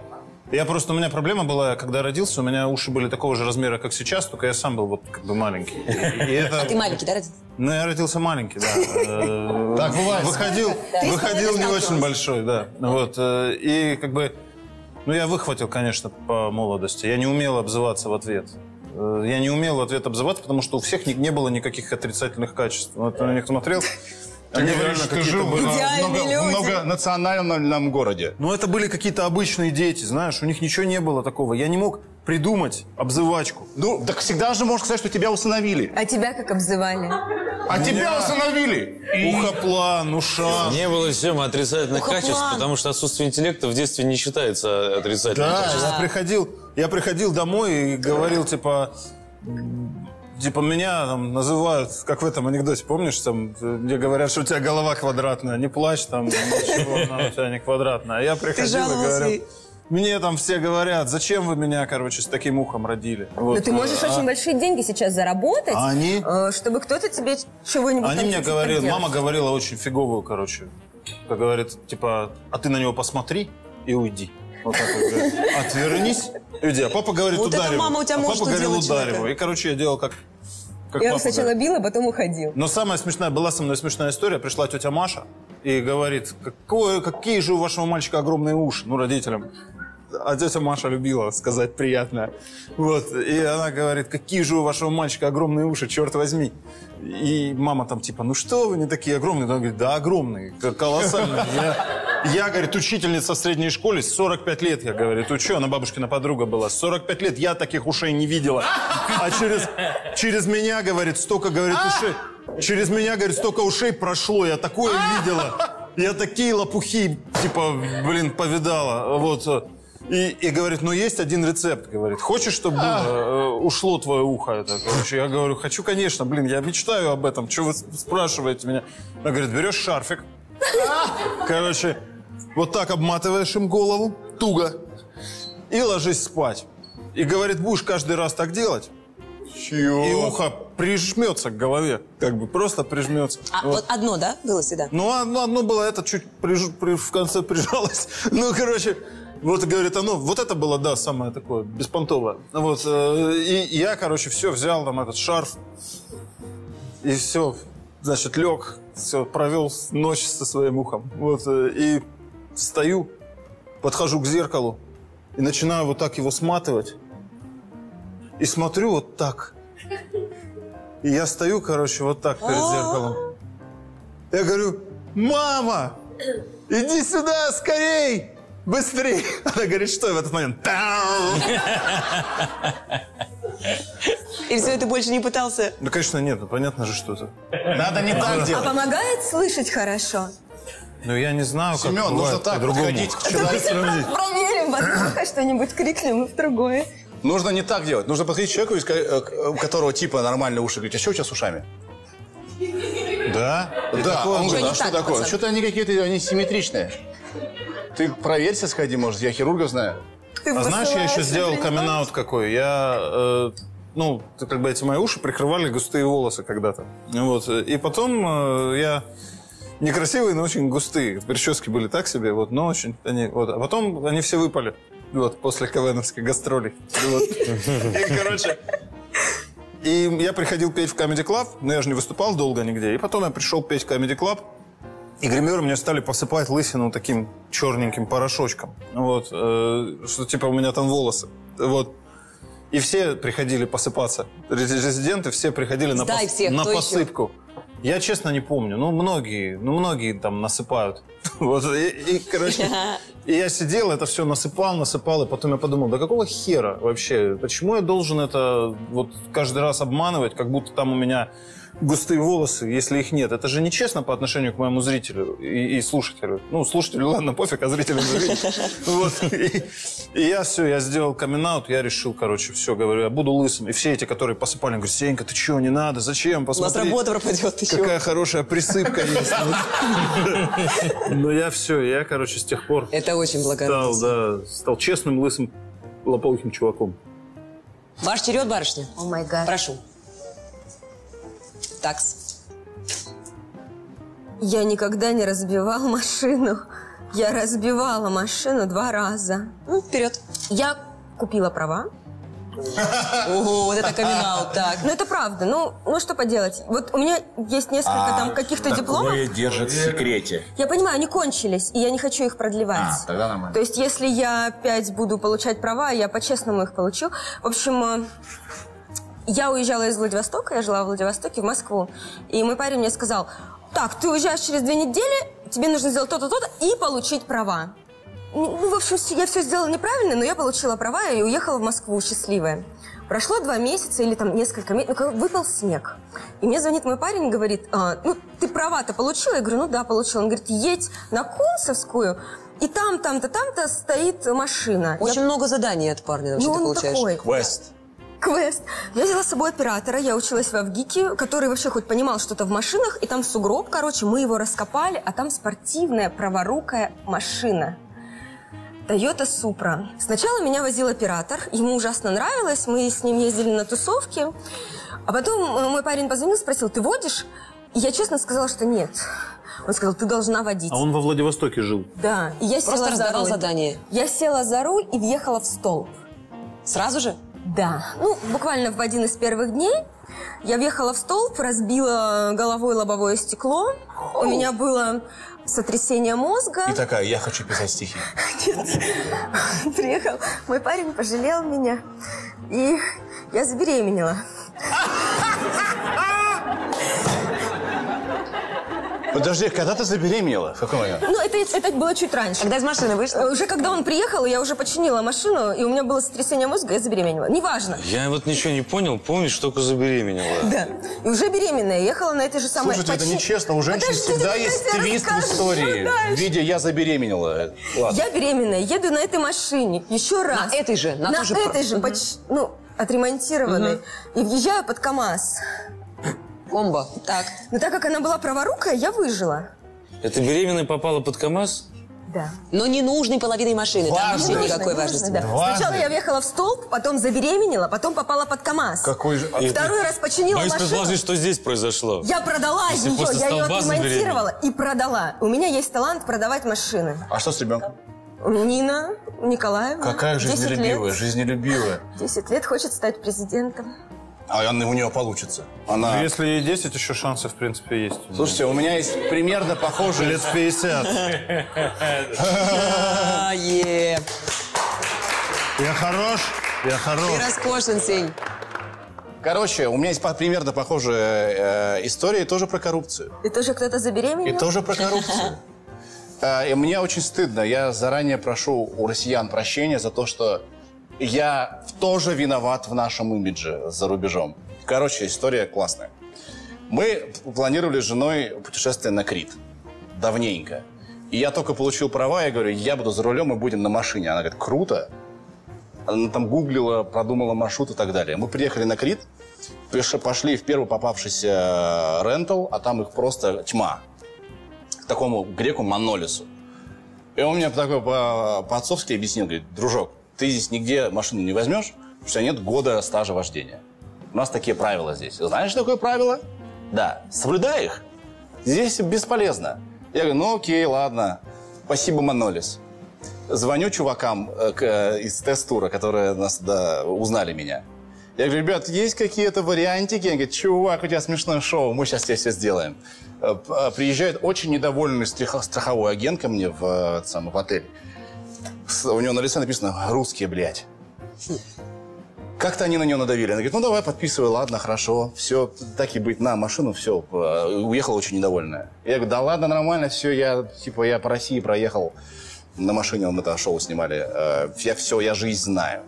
Speaker 1: Я просто, у меня проблема была, когда родился, у меня уши были такого же размера, как сейчас, только я сам был вот как бы маленький. И, это...
Speaker 5: А ты маленький, да, родился?
Speaker 1: Ну, я родился маленький, да. [laughs] Э,
Speaker 2: Так бывает.
Speaker 1: Выходил, выходил не очень большой, да. Вот. э, И как бы... Ну, я выхватил, конечно, по молодости. Я не умел обзываться в ответ. Э, Я не умел в ответ обзываться, потому что у всех не, не было никаких отрицательных качеств. Вот на них смотрел. Они
Speaker 2: ты
Speaker 1: какие-то
Speaker 2: жил в многонациональном городе.
Speaker 1: Ну, это были какие-то обычные дети, знаешь, у них ничего не было такого. Я не мог придумать обзывачку.
Speaker 2: Ну, так всегда же можно сказать, что тебя усыновили.
Speaker 6: А тебя как обзывали?
Speaker 2: А тебя усыновили.
Speaker 1: Ухоплан, ушан.
Speaker 7: Не было всем отрицательных
Speaker 5: Ухоплан.
Speaker 7: качеств, потому что отсутствие интеллекта в детстве не считается отрицательным
Speaker 1: Да,
Speaker 7: качеством.
Speaker 1: я приходил, я приходил домой и говорил, типа, Типа меня там называют, как в этом анекдоте, помнишь, там, где говорят, что у тебя голова квадратная, не плачь, там, ничего, она у тебя не квадратная. А я приходил и говорю, мне там все говорят, зачем вы меня, короче, с таким ухом родили? Вот,
Speaker 6: Но ты можешь
Speaker 1: э,
Speaker 6: очень
Speaker 1: а-
Speaker 6: большие деньги сейчас заработать,
Speaker 1: А они?
Speaker 6: э, чтобы кто-то тебе чего-нибудь
Speaker 1: Они мне говорили, мама говорила очень фиговую, короче. Как говорит, типа, а ты на него посмотри и уйди. Вот так вот говорит. Отвернись и уйди. А папа говорит,
Speaker 5: Вот это
Speaker 1: ударь его.
Speaker 5: мама у тебя
Speaker 1: а
Speaker 5: может
Speaker 1: папа говорил, ударь
Speaker 5: человека.
Speaker 1: его. И, короче, я делал как, как
Speaker 6: Я
Speaker 1: папа
Speaker 6: сначала
Speaker 1: говорит.
Speaker 6: била, потом уходил.
Speaker 1: Но самая смешная, была со мной смешная история. Пришла тетя Маша и говорит, какое, какие же у вашего мальчика огромные уши, ну, родителям. А тетя Маша любила сказать приятное. Вот. И она говорит, какие же у вашего мальчика огромные уши, черт возьми. И мама там типа, ну что вы не такие огромные? Она говорит, да огромные, колоссальные. Я, я, говорит, учительница в средней школе, 45 лет, я, говорит, учу. Она бабушкина подруга была. 45 лет я таких ушей не видела. А через, через меня, говорит, столько, говорит, ушей. Через меня, говорит, столько ушей прошло, я такое видела. Я такие лопухи, типа, блин, повидала. Вот. И, и говорит, ну есть один рецепт, говорит. Хочешь, чтобы было, э, ушло твое ухо? Это, короче, я говорю, хочу, конечно, блин, я мечтаю об этом. Что вы спрашиваете меня? Она говорит, берешь шарфик, короче, вот так обматываешь им голову, туго, и ложись спать. И говорит, будешь каждый раз так делать, и ухо прижмется к голове, как бы просто прижмется.
Speaker 5: А
Speaker 1: Вот.
Speaker 5: вот одно, да, было всегда?
Speaker 1: Ну, одно, одно было, это чуть приж- при- в конце прижалось. [laughs] Ну, короче, вот, говорит, оно, вот это было, да, самое такое, беспонтовое. Вот, э, и я, короче, все, взял там этот шарф, и все, значит, лег, все, провел ночь со своим ухом. Вот, э, и встаю, подхожу к зеркалу, и начинаю вот так его сматывать. И смотрю вот так. И я стою, короче, вот так перед зеркалом. Я говорю, мама, иди сюда скорей, быстрей. [laughs] Она говорит, что в этот момент?
Speaker 5: И все, ты больше не пытался?
Speaker 1: Ну, конечно, нет, ну, понятно же, что это.
Speaker 2: Надо не так
Speaker 6: А
Speaker 2: делать.
Speaker 6: помогает слышать хорошо?
Speaker 1: Ну, я не знаю, как
Speaker 2: Семен, нужно так подходить к
Speaker 6: Давайте
Speaker 2: человеку.
Speaker 6: проверим, возможно, что-нибудь крикнем в другое.
Speaker 2: Нужно не так делать. Нужно подходить к человеку, э, к- у которого типа нормальные уши. Говорить, а что у тебя с ушами?
Speaker 1: Да? И
Speaker 2: Да,
Speaker 1: такое
Speaker 2: он говорит, а что
Speaker 5: так,
Speaker 2: такое? Что-то они какие-то, они симметричные. Ты проверься, сходи, может, я хирурга знаю.
Speaker 6: Ты
Speaker 1: А знаешь, я еще сделал камин какой. Я, э, ну, как бы эти мои уши прикрывали густые волосы когда-то. Вот. И потом э, я некрасивые, но очень густые. Прически были так себе, вот, но очень они... Вот. А потом они все выпали. Вот, после КВНовских гастролей. Вот. И, короче, и я приходил петь в Comedy Club, но я же не выступал долго нигде. И потом я пришел петь в Comedy Club, и гримеры мне стали посыпать лысину таким черненьким порошочком. Вот, э, что типа у меня там волосы. Вот. И все приходили посыпаться. Резиденты все приходили на,
Speaker 5: Сдай
Speaker 1: пос-
Speaker 5: всех,
Speaker 1: на
Speaker 5: кто еще?
Speaker 1: посыпку. Я честно не помню. Ну, многие, ну, многие там насыпают. [laughs] Вот, и, и, короче, [laughs] и я сидел, это все насыпал, насыпал, и потом я подумал, да какого хера вообще? Почему я должен это вот каждый раз обманывать, как будто там у меня густые волосы, если их нет? Это же нечестно по отношению к моему зрителю и, и слушателю. Ну, слушателю, ладно, пофиг, а видно. [laughs] Вот. И, я все, я сделал камин я решил, короче, все, говорю, я буду лысым. И все эти, которые посыпали, говорят, Сенька, ты чего, не надо, зачем,
Speaker 5: У нас
Speaker 1: посмотри.
Speaker 5: работа пропадет, ты?
Speaker 1: Какая хорошая присыпка есть. [laughs] Ну, я все, я, короче, с тех пор
Speaker 5: Это очень благородно.
Speaker 1: стал, да, стал честным, лысым, лополухим чуваком.
Speaker 5: Ваш черед, барышня?
Speaker 6: О май гад.
Speaker 5: Прошу. Такс.
Speaker 6: Я никогда не разбивал машину. Я разбивала машину два раза.
Speaker 5: Ну, вперед.
Speaker 6: Я купила права.
Speaker 5: Ого, вот это камин так.
Speaker 6: Ну, это правда. Ну, ну что поделать. Вот у меня есть несколько там каких-то дипломов.
Speaker 3: Такое держит в секрете.
Speaker 6: Я понимаю, они кончились, и я не хочу их продлевать.
Speaker 3: А, тогда нормально.
Speaker 6: То есть, если я опять буду получать права, я по-честному их получу. В общем, э, я уезжала из Владивостока, я жила в Владивостоке, в Москву. И мой парень мне сказал, так, ты уезжаешь через две недели, тебе нужно сделать то-то, то-то и получить права. Ну, ну, в общем, я все сделала неправильно, но я получила права и уехала в Москву счастливая. Прошло два месяца или там несколько месяцев, ну, как выпал снег. И мне звонит мой парень и говорит, «А, ну, ты права-то получила? Я говорю, ну да, получила. Он говорит, едь на Кунцевскую, и там, там-то, там-то стоит машина. Я-
Speaker 5: Очень много заданий от парня вообще
Speaker 6: ну,
Speaker 5: ты
Speaker 6: он
Speaker 5: получаешь.
Speaker 6: такой.
Speaker 2: Квест.
Speaker 6: Квест. Я взяла с собой оператора, я училась в Авгике, который вообще хоть понимал что-то в машинах, и там сугроб, короче, мы его раскопали, а там спортивная праворукая машина. Toyota Supra. Сначала меня возил оператор, ему ужасно нравилось, мы с ним ездили на тусовки. А потом э, мой парень позвонил, спросил, ты водишь? И я честно сказала, что нет. Он сказал, ты должна водить.
Speaker 1: А он во Владивостоке жил.
Speaker 6: Да. И я
Speaker 5: Просто
Speaker 6: села за
Speaker 5: раздавал
Speaker 6: руль.
Speaker 5: задание.
Speaker 6: Я села за руль и въехала в столб.
Speaker 5: Сразу же?
Speaker 6: Да. Ну, буквально в один из первых дней я въехала в столб, разбила головой лобовое стекло. У меня было сотрясение мозга.
Speaker 2: И такая, я хочу писать стихи. [laughs] [laughs]
Speaker 6: Приехал мой парень, пожалел меня. И я забеременела. [laughs]
Speaker 2: Подожди, когда ты забеременела? В какой момент?
Speaker 6: Ну, это, это было чуть раньше.
Speaker 5: Когда из машины вышла?
Speaker 6: Э, Уже когда он приехал, я уже починила машину, и у меня было сотрясение мозга, я забеременела. Неважно.
Speaker 7: Я вот ничего не понял, помнишь, только забеременела.
Speaker 6: Да. И уже беременная, ехала на этой же самой...
Speaker 2: Слушайте, это
Speaker 6: почти-
Speaker 2: нечестно. У женщин
Speaker 6: Подождите,
Speaker 2: всегда есть твист в истории.
Speaker 6: дальше.
Speaker 2: В виде «я забеременела». Ладно.
Speaker 6: Я беременная, еду на этой машине еще раз.
Speaker 5: этой же, на
Speaker 6: на
Speaker 5: же
Speaker 6: этой
Speaker 5: про-
Speaker 6: же, поч- ну, отремонтированной. И въезжаю под КАМАЗ.
Speaker 5: Комбо. Так.
Speaker 6: Но так как она была праворукая, я выжила.
Speaker 7: Это беременная попала под КАМАЗ?
Speaker 6: Да.
Speaker 5: Но не нужной половиной машины. Там вообще никакой
Speaker 6: Нужно,
Speaker 5: важности.
Speaker 6: да. Сначала я въехала в столб, потом забеременела, потом попала под КАМАЗ.
Speaker 2: Какой же... а,
Speaker 6: Второй раз починила
Speaker 7: Боюсь
Speaker 6: машину.
Speaker 7: предположить, что здесь произошло.
Speaker 6: Я продала
Speaker 7: Если
Speaker 6: ее, я ее отремонтировала и продала. У меня есть талант продавать машины.
Speaker 2: А что с ребенком?
Speaker 6: Нина Николаевна.
Speaker 2: Какая
Speaker 6: 10
Speaker 2: жизнелюбивая, жизнелюбивая.
Speaker 6: 10 лет хочет стать президентом.
Speaker 2: А она, у нее получится. Она...
Speaker 1: Ну, Если ей 10, еще шансы, в принципе, есть.
Speaker 2: Слушайте, у меня есть примерно похожий...
Speaker 1: Лет в 50.
Speaker 5: А, е.
Speaker 1: Я хорош, я хорош.
Speaker 5: Ты роскошен, Сень.
Speaker 2: Короче, у меня есть примерно похожая э, история, тоже про коррупцию.
Speaker 6: И тоже кто-то забеременел?
Speaker 2: И тоже про коррупцию. [laughs] Э, И мне очень стыдно. Я заранее прошу у россиян прощения за то, что я тоже виноват в нашем имидже за рубежом. Короче, история классная. Мы планировали с женой путешествие на Крит. Давненько. И я только получил права, я говорю, я буду за рулем, мы будем на машине. Она говорит, круто. Она там гуглила, продумала маршрут и так далее. Мы приехали на Крит, пошли в первый попавшийся рентал, а там их просто тьма к такому греку Манолису. И он мне такой по- по-отцовски объяснил, говорит, дружок, ты здесь нигде машину не возьмешь, потому что нет года стажа вождения. У нас такие правила здесь. Знаешь, такое правило? Да. Соблюдай их. Здесь бесполезно. Я говорю, ну окей, ладно. Спасибо, Манолис. Звоню чувакам э, к- э, из тест-тура, которые нас да, узнали меня. Я говорю, ребят, есть какие-то вариантики? Они говорят, чувак, у тебя смешное шоу, мы сейчас тебе все сделаем. Э, э, Приезжает очень недовольный страховой агент ко мне в, э, этот самый, в отель. У него на лице написано «русские, блядь». Как-то они на нее надавили. Она говорит, ну давай, подписывай, ладно, хорошо. Все, так и быть, на машину, все. Уехала очень недовольная. Я говорю, да ладно, нормально, все, я, типа, я по России проехал. На машине мы это шоу снимали. Э, Я все, я жизнь знаю.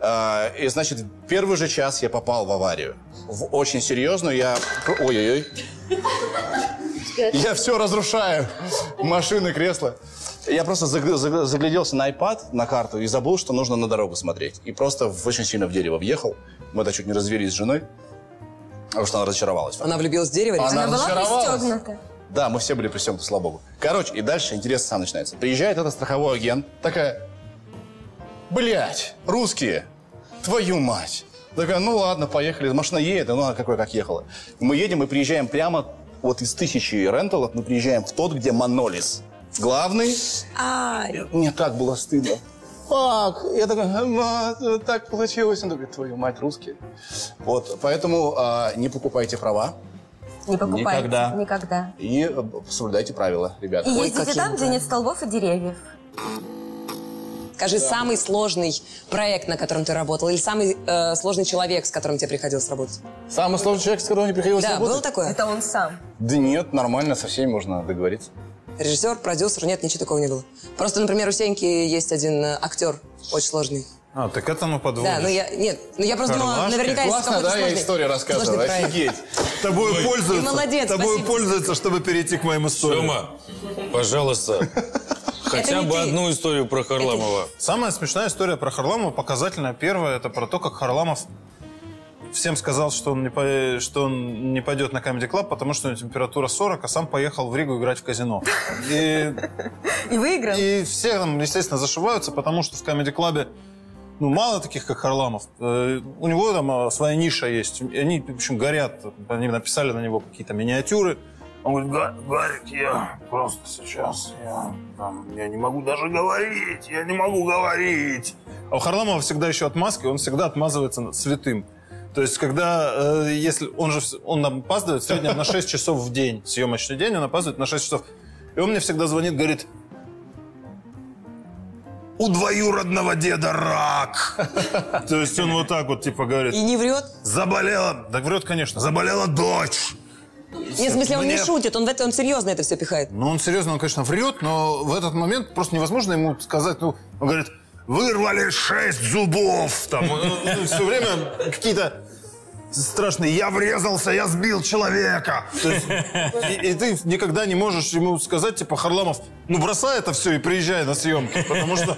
Speaker 2: Э, И, значит, в первый же час я попал в аварию. В очень серьезную. Я... Ой-ой-ой. Я все разрушаю. Машины, кресла. Я просто заг- заг- загляделся на iPad, на карту, и забыл, что нужно на дорогу смотреть. И просто очень сильно в дерево въехал. Мы это чуть не развелись с женой, потому что она разочаровалась.
Speaker 5: Она влюбилась в дерево?
Speaker 2: Она
Speaker 6: Она была пристегнута.
Speaker 2: Да, мы все были пристегнуты, слава богу. Короче, и дальше интерес сам начинается. Приезжает этот страховой агент, такая, блядь, русские, твою мать. Такая, ну ладно, поехали. Машина едет, ну она какой как ехала. Мы едем и приезжаем прямо вот из тысячи ренталов, мы приезжаем в тот, где Манолис. Главный.
Speaker 5: Ай.
Speaker 2: Мне так было стыдно. Фак. Я такой, «Ма, так получилось. Он такой, твою мать, русские. Вот, поэтому а, не покупайте права
Speaker 6: Не покупайте.
Speaker 2: Никогда.
Speaker 6: Никогда.
Speaker 2: и э, соблюдайте правила, ребята.
Speaker 6: И
Speaker 5: Ой,
Speaker 6: ездите там, где
Speaker 5: да.
Speaker 6: нет столбов и деревьев.
Speaker 5: Скажи, самый сложный проект, на котором ты работал, или самый э, сложный человек, с которым тебе приходилось работать?
Speaker 2: Самый сложный человек, с которым мне приходилось
Speaker 5: Да,
Speaker 2: работать?
Speaker 5: было такое?
Speaker 6: Это он сам.
Speaker 2: Да нет, нормально, со всеми можно договориться.
Speaker 5: Режиссер, продюсер? Нет, ничего такого не было. Просто, например, у Сеньки есть один э, актер очень сложный.
Speaker 1: А, так это мы подводишь.
Speaker 5: Да, ну я... Нет, ну я просто думала,
Speaker 1: Карлашки?
Speaker 5: наверняка есть
Speaker 2: Классно,
Speaker 5: какой-то
Speaker 2: да, я
Speaker 5: сложный-
Speaker 2: историю рассказываю, офигеть.
Speaker 1: Тобой
Speaker 5: Ты
Speaker 1: пользуются.
Speaker 5: молодец,
Speaker 1: Тобой
Speaker 5: спасибо.
Speaker 1: пользуются, чтобы перейти к моим историям.
Speaker 7: Сема, пожалуйста, [laughs] хотя бы
Speaker 5: ты.
Speaker 7: одну историю про Харламова.
Speaker 1: Самая смешная история про Харламова, показательная. Первая, это про то, как Харламов всем сказал, что он не, что он не пойдет на Comedy Club, потому что у него температура 40, а сам поехал в Ригу играть в казино. И,
Speaker 6: И выиграл.
Speaker 1: и все там, естественно, зашиваются, потому что в Comedy Club ну, мало таких, как Харламов. Э, У него там а, своя ниша есть. И Они, в общем, горят. Они написали на него какие-то миниатюры. Он говорит, «Га- Гарик, я просто сейчас, я, там, я не могу даже говорить, я не могу говорить. А у Харламова всегда еще отмазки, он всегда отмазывается святым. То есть, когда, э, если он же, он нам опаздывает в среднем на 6 часов в день, съемочный день, он опаздывает на 6 часов. И он мне всегда звонит, говорит, у двоюродного деда рак. То есть он вот так вот типа говорит,
Speaker 5: И не врет?
Speaker 1: заболела, так врет, конечно, заболела дочь.
Speaker 5: Нет, в смысле, он не
Speaker 1: Мне-
Speaker 5: шутит, он в это он серьезно это все пихает.
Speaker 1: Ну, он серьезно, он, конечно, врет, но в этот момент просто невозможно ему сказать, ну, он говорит, вырвали шесть зубов, там, все время какие-то страшные, я врезался, я сбил человека. То есть, и, и ты никогда не можешь ему сказать, типа, Харламов, ну, бросай это все и приезжай на съемки, потому что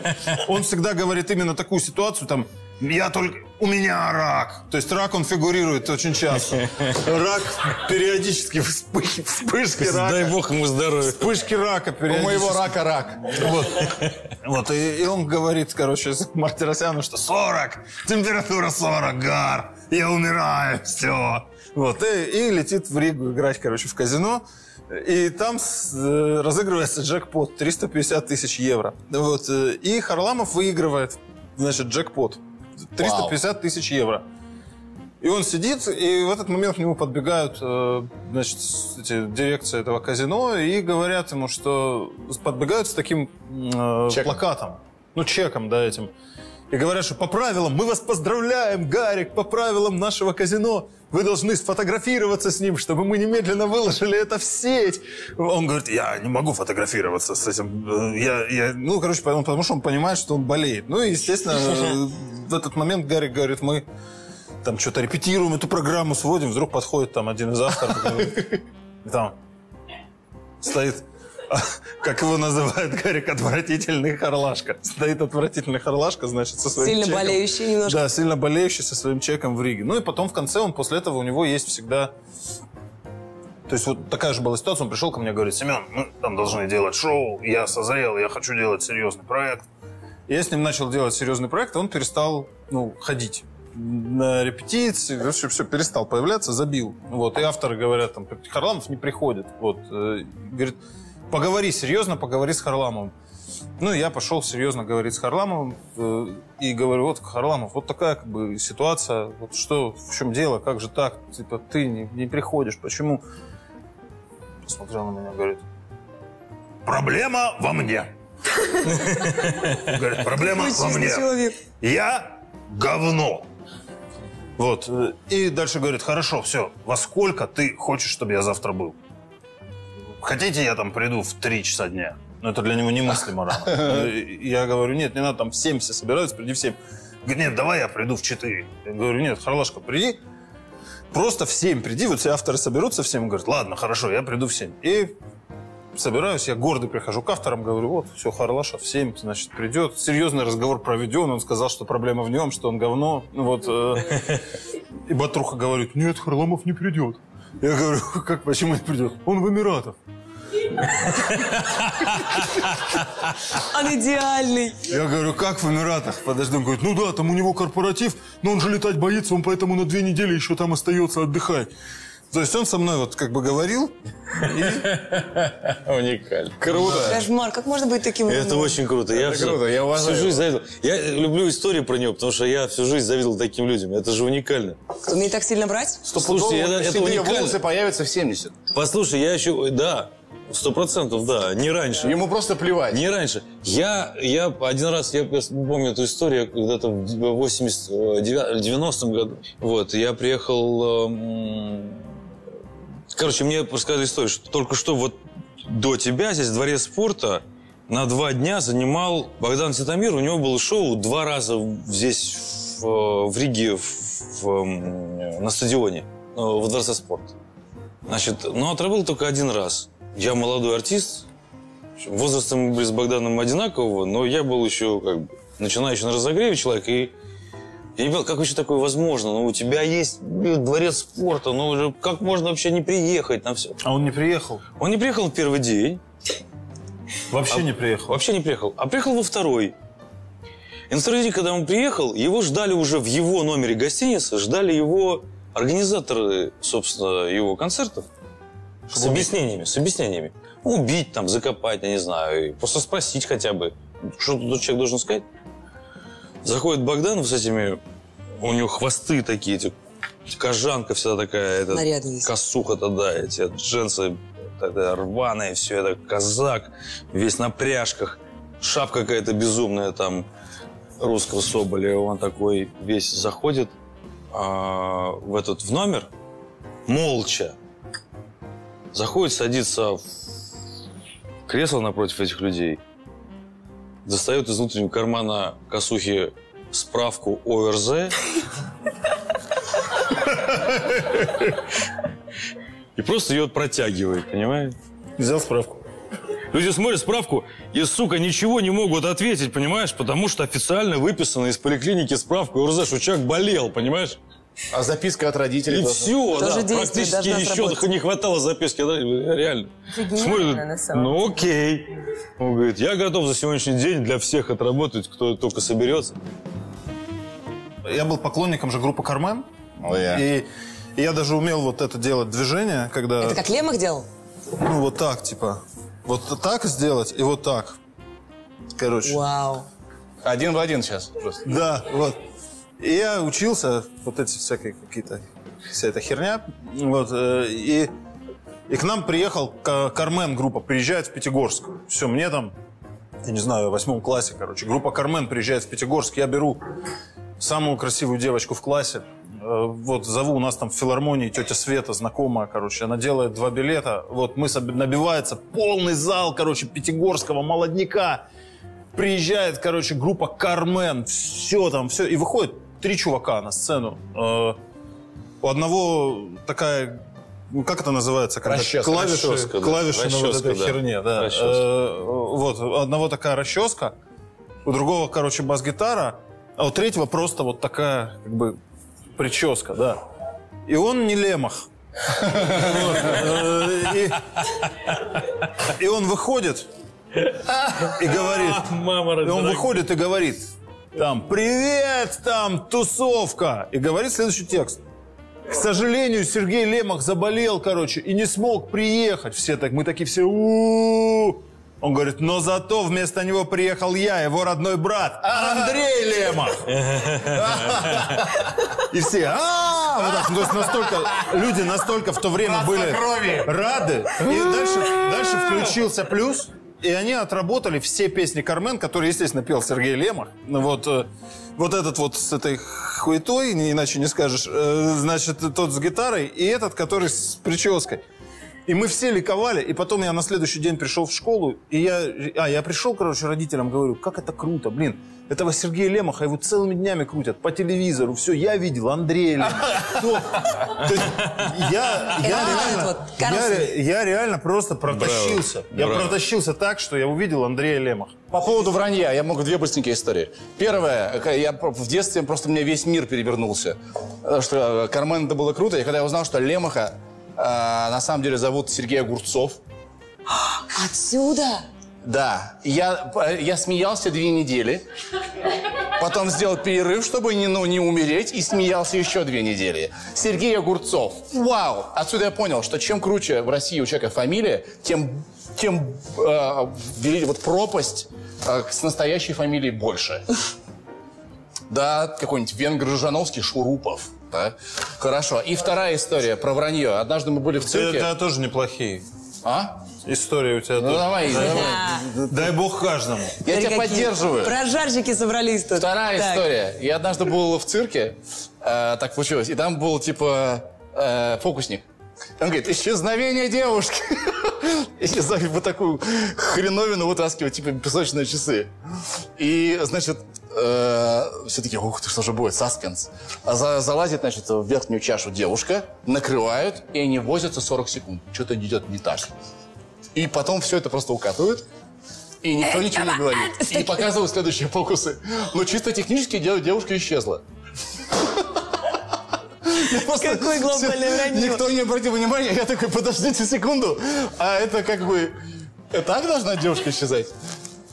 Speaker 1: он всегда говорит именно такую ситуацию, там, я только... У меня рак. То есть рак, он фигурирует очень часто. Рак периодически, вспышки, вспышки рака.
Speaker 7: Дай бог ему здоровья.
Speaker 1: Вспышки рака
Speaker 2: У
Speaker 1: периодически.
Speaker 2: моего рака рак.
Speaker 1: Вот. Вот, и, и он говорит, короче, Мартиросяну, что 40, температура 40, гар, я умираю, [laughs] все. Вот, и, и летит в Ригу играть, короче, в казино. И там э, разыгрывается джекпот 350 тысяч евро. Вот, э, и Харламов выигрывает, значит, джекпот 350 тысяч евро. И он сидит, и в этот момент к нему подбегают, э, значит, эти, дирекция этого казино и говорят ему, что подбегают с таким э,
Speaker 2: Чеком.
Speaker 1: плакатом, ну, чеком, да, этим. И говорят, что по правилам, мы вас поздравляем, Гарик, по правилам нашего казино, вы должны сфотографироваться с ним, чтобы мы немедленно выложили это в сеть. Он говорит, я не могу фотографироваться с этим. э, Я, я... Ну, короче, потому, потому что он понимает, что он болеет. Ну, и, естественно, [laughs] в этот момент Гарик говорит, мы там что-то репетируем эту программу, сводим, вдруг подходит там один из авторов, и там стоит, [laughs] как его называют Гарик, отвратительный харлашка. Стоит отвратительный харлашка, значит, со своим
Speaker 5: Сильно
Speaker 1: чеком.
Speaker 5: болеющий немножко.
Speaker 1: Да, сильно болеющий со своим чеком в Риге. Ну и потом в конце он после этого у него есть всегда... То есть вот такая же была ситуация, он пришел ко мне и говорит, Семен, мы там должны делать шоу, я созрел, я хочу делать серьезный проект. И я с ним начал делать серьезный проект, и он перестал, ну, ходить на репетиции, вообще все, перестал появляться, забил. Вот, и авторы говорят, там, Харламов не приходит. Вот, э, говорит, поговори серьезно, поговори с Харламовым. Ну, я пошел серьезно говорить с Харламовым э, и говорю, вот, Харламов, вот такая как бы ситуация, вот что, в чем дело, как же так, типа, ты не, не приходишь, почему? Посмотрел на меня, говорит, проблема во мне. Говорит, проблема во мне. Я говно. Вот. э, И дальше говорит, хорошо, все, во сколько ты хочешь, чтобы я завтра был? Хотите, я там приду в 3 часа дня? Но это для него немыслимо рано. Э, Я говорю, нет, не надо, там в 7 все собираются, приди в 7. Говорит, нет, давай я приду в 4. Я говорю, нет, Харлашка, приди, просто в 7 приди, вот все авторы соберутся в 7. Он говорит, ладно, хорошо, я приду в 7. И собираюсь, я гордый прихожу к авторам, говорю, вот, все, Харлаша в 7, значит, придет. Серьезный разговор проведен, он сказал, что проблема в нем, что он говно. Ну Вот, э, и Батруха говорит, нет, Харламов не придет. Я говорю, [laughs] как, почему не придет? Он в Эмиратах.
Speaker 5: Он идеальный.
Speaker 1: Я говорю, как в Эмиратах? Подожди, он говорит, ну да, там у него корпоратив, но он же летать боится, он поэтому на две недели еще там остается отдыхать. То есть он со мной вот как бы говорил, [laughs]
Speaker 7: Уникально.
Speaker 2: Круто.
Speaker 5: Кошмар, как можно быть таким
Speaker 7: Это очень круто. Я всю-
Speaker 2: круто, я уважаю
Speaker 7: всю жизнь завидовал. Я люблю истории про него, потому что я всю жизнь завидовал таким людям. Это же уникально.
Speaker 5: Умеет так сильно брать?
Speaker 7: Слушайте, это, это уникально.
Speaker 2: волосы появятся в 70.
Speaker 7: Послушай, я еще... Да, сто процентов, да. Не раньше.
Speaker 2: Ему просто плевать.
Speaker 7: Не раньше. Я, я один раз, я помню эту историю, когда-то в 89-90 году. Вот, я приехал... эм, Короче, мне рассказали историю, что только что вот до тебя здесь дворец спорта на два дня занимал Богдан Титамир. У него было шоу два раза в- здесь, в, в Риге, в- в, на стадионе, э, во дворце спорта. Значит, но отработал только один раз. Я молодой артист, Возрастом мы были с Богданом одинакового, но я был еще как бы начинающий на разогреве человек, и Я не понял, как вообще такое возможно? Ну, у тебя есть дворец спорта, ну, как можно вообще не приехать на все?
Speaker 1: А он не приехал?
Speaker 7: Он не приехал в первый день,
Speaker 1: Вообще не приехал.
Speaker 7: вообще не приехал, а приехал во второй. И на второй день, когда он приехал, его ждали уже в его номере гостиницы, ждали его организаторы, собственно, его концертов. С объяснениями, с объяснениями. Убить там, закопать, я не знаю, просто спросить хотя бы, что тут человек должен сказать. Заходит Богданов с этими, у него хвосты такие, эти, кожанка вся такая, это,
Speaker 5: Нарядный весь.
Speaker 7: косуха-то, да, эти джинсы это, рваные, все это, казак, весь на пряжках, шапка какая-то безумная там, русского соболя, он такой весь заходит а, в этот, в номер, молча, заходит, садится в кресло напротив этих людей, достает из внутреннего кармана косухи справку ОРЗ и просто ее протягивает, понимаете?
Speaker 1: Взял справку.
Speaker 7: Люди смотрят справку и, сука, ничего не могут ответить, понимаешь? Потому что официально выписана из поликлиники справка ОРЗ, что человек болел, понимаешь?
Speaker 2: А записка от родителей
Speaker 7: И
Speaker 2: тоже?
Speaker 7: все,
Speaker 5: Тоже
Speaker 7: да, практически еще
Speaker 5: сработать. [laughs]
Speaker 7: не хватало записки, да, реально.
Speaker 6: Самом
Speaker 7: ну окей. Он говорит, я готов за сегодняшний день для всех отработать, кто только соберется.
Speaker 1: Я был поклонником же группы «Кармен».
Speaker 2: Ой, я.
Speaker 1: И, и я даже умел вот это делать движение, когда...
Speaker 5: Это как Лемах делал?
Speaker 1: Ну, вот так, типа. Вот так сделать и вот так. Короче.
Speaker 5: Вау.
Speaker 2: Один в один сейчас просто.
Speaker 1: Да, вот. И я учился, вот эти всякие какие-то, вся эта херня. Вот, э, и, и к нам приехал Ка- Кармен группа, приезжает в Пятигорск. Все, мне там, я не знаю, в восьмом классе, короче. Группа Кармен приезжает в Пятигорск, я беру самую красивую девочку в классе. Э, Вот, зову, у нас там в филармонии тетя Света, знакомая, короче, она делает два билета. Вот, мы набивается полный зал, короче, пятигорского молодняка. Приезжает, короче, группа Кармен, все там, все. И выходит три чувака на сцену. Э, У одного такая, ну, как это называется? Когда
Speaker 2: Расческа.
Speaker 1: Клавиши,
Speaker 7: Расческа, да.
Speaker 1: клавиши на вот
Speaker 7: Расческа,
Speaker 1: этой
Speaker 7: да.
Speaker 1: херне, да. Э, Вот, у одного такая расческа, у другого, короче, бас-гитара, а у третьего просто вот такая, как бы, прическа, да. И он не лемах. [laughs] Вот, И и он выходит и говорит...
Speaker 7: Мама
Speaker 1: И он выходит и говорит, там, привет, там, тусовка. И говорит следующий текст. К сожалению, Сергей Лемах заболел, короче, и не смог приехать. Все так, мы такие все, «У-у-у». Он говорит, но зато вместо него приехал я, его родной брат, Андрей Лемах. И все, а вот так, то есть настолько, люди настолько в то время были рады. И дальше, дальше включился плюс, и они отработали все песни Кармен, которые, естественно, пел Сергей Лемах. Ну вот, э, вот этот вот с этой хуетой, иначе не скажешь, э, значит, тот с гитарой, и этот, который с прической. И мы все ликовали, и потом я на следующий день пришел в школу, и я, а, я пришел, короче, родителям, говорю, как это круто, блин, этого Сергея Лемаха его целыми днями крутят по телевизору, все, я видел, [laughs] есть я, реально, просто протащился. Я протащился так, что я увидел Андрея Лемаха.
Speaker 2: По поводу вранья, я могу две быстренькие истории. Первое, э, я в детстве просто у меня весь мир перевернулся. Потому Что э, Кармен это было круто. И когда я узнал, что Лемаха э, на самом деле зовут Сергей Огурцов,
Speaker 5: Отсюда?
Speaker 2: Да, я, э, я смеялся две недели, потом сделал перерыв, чтобы не, ну, не умереть, и смеялся еще две недели. Сергей Огурцов. Вау! Отсюда я понял, что чем круче в России у человека фамилия, тем, тем э, вот пропасть э, с настоящей фамилией больше. Да, какой-нибудь венгр Жановский Шурупов. Да? Хорошо. И вторая история про вранье. Однажды мы были в цирке.
Speaker 1: тебя тоже неплохие
Speaker 2: А?
Speaker 1: Истории у тебя
Speaker 2: Ну
Speaker 1: тоже.
Speaker 2: давай, давай.
Speaker 1: Дай бог каждому.
Speaker 2: Я тебя
Speaker 5: Смотри, какие
Speaker 2: поддерживаю.
Speaker 5: Прожарщики собрались тут.
Speaker 2: Вторая
Speaker 5: Так.
Speaker 2: история. Я однажды был в цирке, э, так получилось, и там был типа э, фокусник. Он говорит, исчезновение девушки. И за- вот такую хреновину вытаскивать, типа песочные часы. И, значит, все таки ух ты, что же будет, саспенс. А за- залазит, значит, в верхнюю чашу девушка, накрывают, и они возятся 40 секунд. Что-то идет не так. И потом все это просто укатывают. И никто ничего не говорит. И показывают следующие фокусы. Но чисто технически дев- девушка исчезла. [laughs] Просто- всё-
Speaker 5: вранье.
Speaker 2: Никто не обратил внимания. Я такой, подождите секунду. А это как бы... э, Так должна девушка исчезать?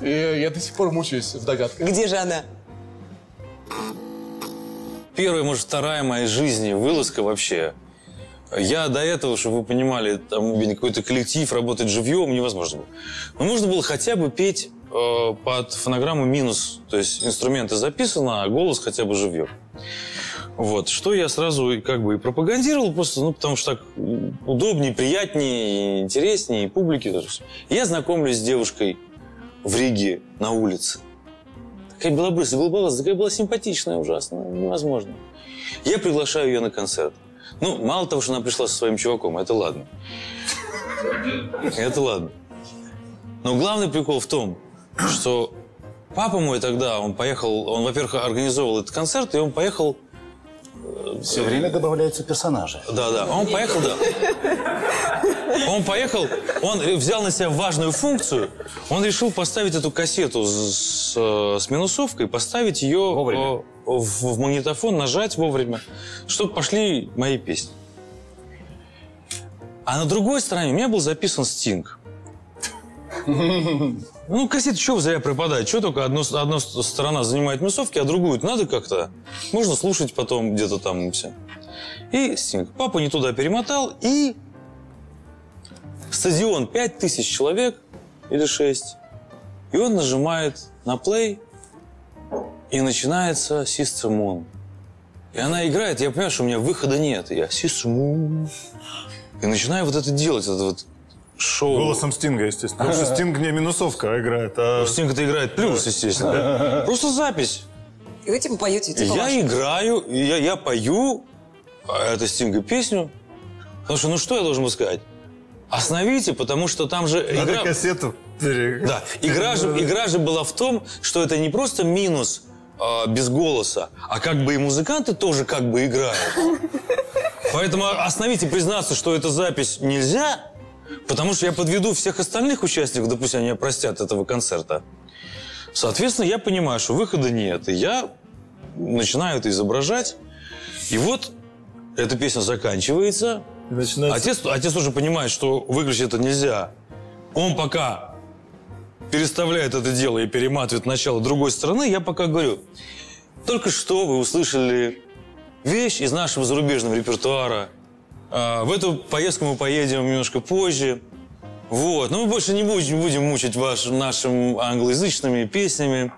Speaker 2: И я до сих пор мучаюсь в догадках.
Speaker 5: Где же она?
Speaker 7: Первая, может, вторая моей жизни вылазка вообще. Я до этого, чтобы вы понимали, там какой-то коллектив, работать живьем невозможно было. Но можно было хотя бы петь э, под фонограмму минус. То есть инструменты записаны, а голос хотя бы живьем. Вот, что я сразу как бы и пропагандировал, просто, ну, потому что так удобнее, приятнее, интереснее, и публике. Я знакомлюсь с девушкой в Риге на улице. Такая белобрысая, голубоватая, такая была симпатичная ужасно, невозможно. Я приглашаю ее на концерт. Ну, мало того, что она пришла со своим чуваком, это ладно. Это ладно. Но главный прикол в том, что папа мой тогда, он поехал, он, во-первых, организовывал этот концерт, и он поехал
Speaker 2: Все время добавляются персонажи.
Speaker 7: да, да. Он поехал, да. Он поехал, он взял на себя важную функцию. Он решил поставить эту кассету с, с- с минусовкой, поставить ее
Speaker 2: Вовремя.
Speaker 7: В, в магнитофон, нажать вовремя, чтобы пошли мои песни. А на другой стороне у меня был записан Стинг. Ну, кассета, что зря пропадает? Что только одно, одна сторона занимает минусовки, а другую надо как-то. Можно слушать потом где-то там все. И Стинг. Папа не туда перемотал, и стадион 5000 человек или 6. И он нажимает на плей, и начинается Sister Moon. И она играет, я понимаю, что у меня выхода нет. Я Sister Moon. И начинаю вот это делать, это вот шоу.
Speaker 1: Голосом Стинга, естественно. Потому что Стинг не минусовка играет, а...
Speaker 7: Стинг это играет плюс, естественно. Просто запись.
Speaker 5: И вы типа поете, типа
Speaker 7: я
Speaker 5: ваши.
Speaker 7: играю, я, я пою а это Стинга песню. Потому что, ну что я должен был сказать? Остановите, потому что там же
Speaker 1: Надо
Speaker 7: игра...
Speaker 1: кассету
Speaker 7: Да, игра же, игра же была в том, что это не просто минус а, без голоса, а как бы и музыканты тоже как бы играют. Поэтому остановите признаться, что эта запись нельзя, потому что я подведу всех остальных участников, допустим, они простят этого концерта. Соответственно, я понимаю, что выхода нет, и я начинаю это изображать. И вот эта песня заканчивается,
Speaker 1: начинается...
Speaker 7: Отец, отец тоже понимает, что выключить это нельзя. Он пока переставляет это дело и перематывает начало другой стороны, я пока говорю, только что вы услышали вещь из нашего зарубежного репертуара. А, в эту поездку мы поедем немножко позже. Вот. Но мы больше не будем, будем мучить вас нашими англоязычными песнями,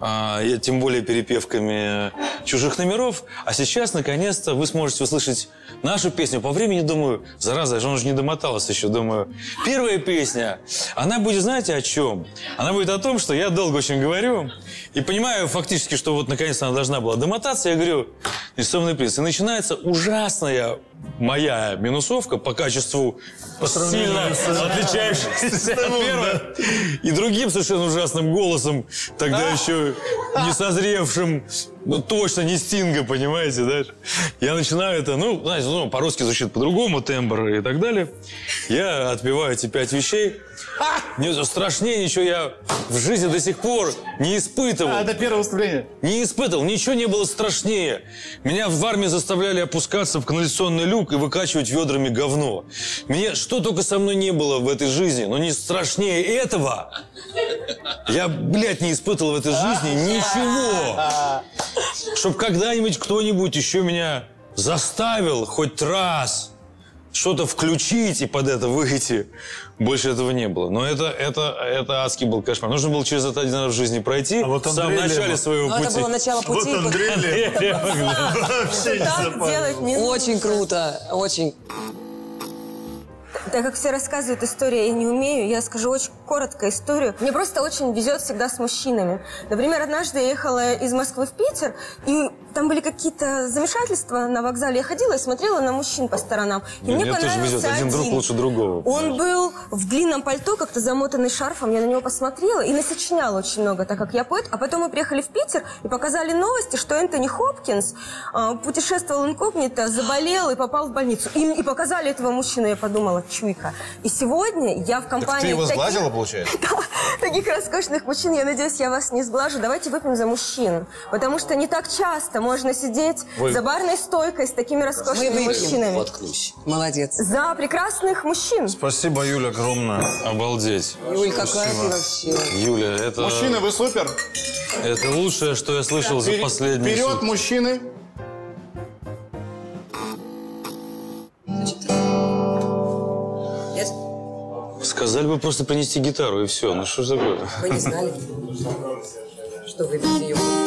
Speaker 7: а, тем более перепевками чужих номеров. А сейчас, наконец-то, вы сможете услышать нашу песню. По времени думаю, зараза, он же не домотался еще, думаю. Первая песня, она будет, знаете, о чем? Она будет о том, что я долго очень говорю, и понимаю фактически, что вот наконец-то она должна была домотаться. Я говорю, «Несомный принц». И начинается ужасная моя минусовка по качеству сильно отличающаяся от первой. И другим совершенно ужасным голосом, тогда еще не созревшим, ну точно не Стинга, понимаете, да? Я начинаю это, ну, знаете, ну, по-русски звучит по-другому, тембр и так далее. Я отпеваю эти пять вещей. Не, страшнее ничего я в жизни до сих пор не испытывал.
Speaker 2: А, это первое выступление.
Speaker 7: Не испытывал, ничего не было страшнее. Меня в армии заставляли опускаться в канализационный люк и выкачивать ведрами говно. Мне что только со мной не было в этой жизни, но не страшнее этого. Я, блядь, не испытывал в этой жизни ничего. Чтоб когда-нибудь кто-нибудь еще меня заставил хоть раз что-то включить и под это выйти. Больше этого не было. Но это, это, это адский был кошмар. Нужно было через это один раз в жизни пройти.
Speaker 1: А вот
Speaker 7: в самом начале
Speaker 1: Лемон.
Speaker 7: своего
Speaker 5: Ну,
Speaker 7: пути.
Speaker 5: это было начало
Speaker 1: Вот
Speaker 5: пути.
Speaker 1: Андрей Лемон. [laughs] Вообще не
Speaker 6: Так
Speaker 1: запомнил.
Speaker 6: делать не нужно.
Speaker 5: Очень круто, очень.
Speaker 6: Так как все рассказывают истории, я не умею, я скажу очень коротко историю. Мне просто очень везет всегда с мужчинами. Например, однажды я ехала из Москвы в Питер, и там были какие-то замешательства на вокзале. Я ходила и смотрела на мужчин по сторонам. И
Speaker 7: Да
Speaker 6: мне
Speaker 7: тоже
Speaker 6: понравился
Speaker 7: везет. Один друг лучше другого,
Speaker 6: Он был в длинном пальто, как-то замотанный шарфом. Я на него посмотрела и насочиняла очень много, так как я поэт. А потом мы приехали в Питер и показали новости, что Энтони Хопкинс а, путешествовал инкогнито, заболел и попал в больницу. И, и показали этого мужчину. Я подумала, чуйка. И сегодня я в компании...
Speaker 2: ты его
Speaker 6: таких-
Speaker 2: сглазила, получается? [laughs]
Speaker 6: Да, таких роскошных мужчин. Я надеюсь, я вас не сглажу. Давайте выпьем за мужчин. Потому что не так часто можно сидеть за барной стойкой с такими роскошными
Speaker 9: выпьем.
Speaker 6: мужчинами.
Speaker 10: Воткнусь.
Speaker 9: Молодец.
Speaker 6: За прекрасных мужчин.
Speaker 11: Спасибо, Юля, огромное.
Speaker 12: Обалдеть.
Speaker 9: Юль, какая ты вообще.
Speaker 12: Юля, это,
Speaker 2: Мужчины, вы супер.
Speaker 12: это лучшее, что я слышал за
Speaker 2: Вперед,
Speaker 12: последние
Speaker 2: Вперед,
Speaker 12: сутки.
Speaker 2: мужчины.
Speaker 12: Сказали бы просто принести гитару и все. Ну что ж такое?
Speaker 9: Вы не знали, что вы без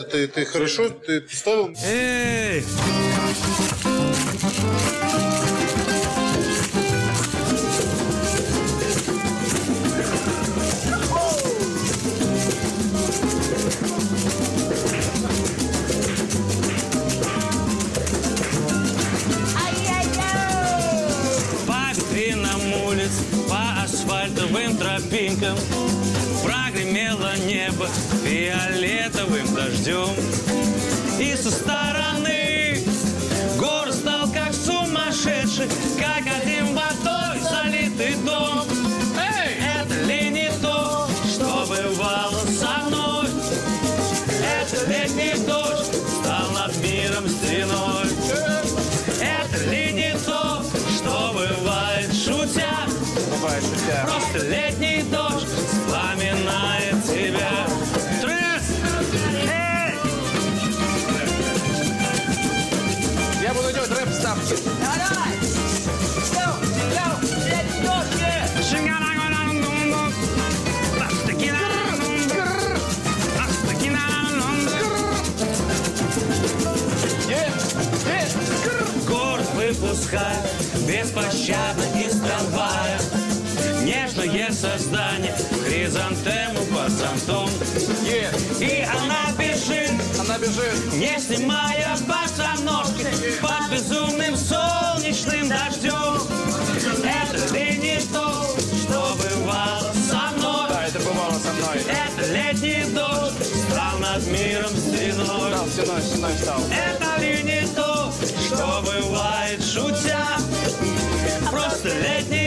Speaker 9: будете.
Speaker 1: Ты, ты хорошо, ты ставил?
Speaker 12: Эй!
Speaker 7: Тропинкам Прогремело небо фиолетовым дождем выпускает беспощадно из трамвая Нежное создание, хризантему под зонтом И она бежит,
Speaker 2: Она бежит.
Speaker 7: не снимая босоножки Под безумным солнечным дождем Это ли не то, что бывало со мной
Speaker 2: Да, это бывало со мной.
Speaker 7: Это летний дождь стал над миром стеной
Speaker 2: Стал стеной, стеной стал.
Speaker 7: Это ли не то, что бывает шутя? Просто летний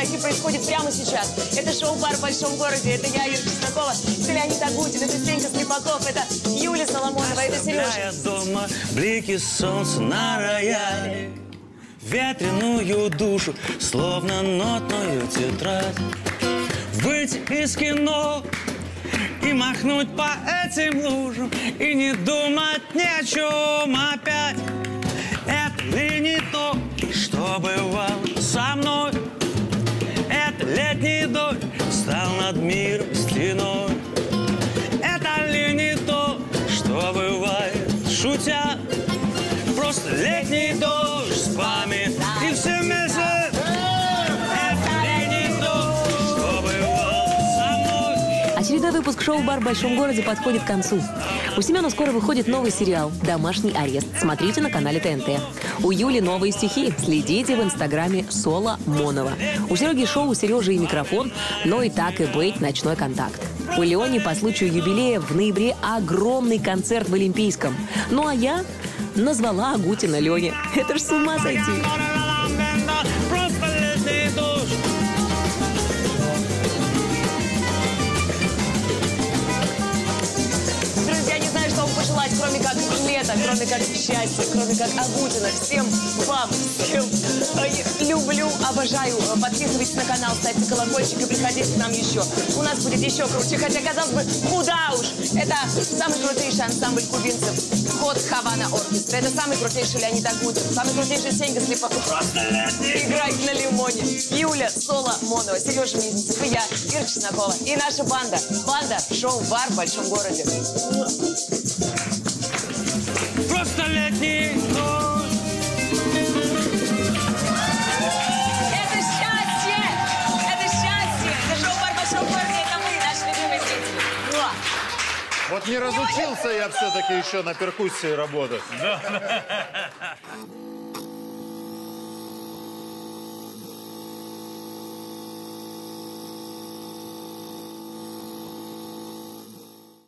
Speaker 5: произойти, происходит прямо сейчас. Это шоу-бар в большом городе. Это я, Ира Чеснокова, это Леонид Агутин, это Сенька Слепаков, это Юлия Соломонова, это Сережа.
Speaker 7: Дома блики солнца на рояле Ветреную душу, словно нотную тетрадь Выйти из кино и махнуть по этим лужам И не думать ни о чем опять Это ли не то, что бывало со мной летний дождь стал над миром стеной это ли не то, что бывает, шутя? Просто летний дождь вспоминает и
Speaker 4: выпуск шоу «Бар в большом городе» подходит к концу. У Семена скоро выходит новый сериал «Домашний арест». Смотрите на канале ТНТ. У Юли новые стихи. Следите в инстаграме Соло Монова. У Сереги шоу «Сережа и микрофон», но и так и быть «Ночной контакт». У Леони по случаю юбилея в ноябре огромный концерт в Олимпийском. Ну а я назвала Агутина Лене. Это ж с ума сойти.
Speaker 5: Кроме как лета, кроме как счастья, кроме как Агутина. Всем вам, всем люблю, обожаю. Подписывайтесь на канал, ставьте колокольчик и приходите к нам еще. У нас будет еще круче. Хотя, казалось бы, куда уж. Это самый крутейший ансамбль кубинцев. Ход Хавана Оркестра. Это самый крутейший Леонид Агутин. Самый крутейший Сенька Слепаков. Играет на лимоне. Юля Соло Монова, Сережа Мизинцев и я, Ира Чеснокова. И наша банда. Банда шоу-бар в большом городе.
Speaker 7: Просто летний дождь.
Speaker 5: Это счастье! Это счастье! Это шоу-бар в большом городе. Это мы, наши любимые зрители. Муа.
Speaker 1: Вот не разучился я все-таки еще на перкуссии работать. [laughs]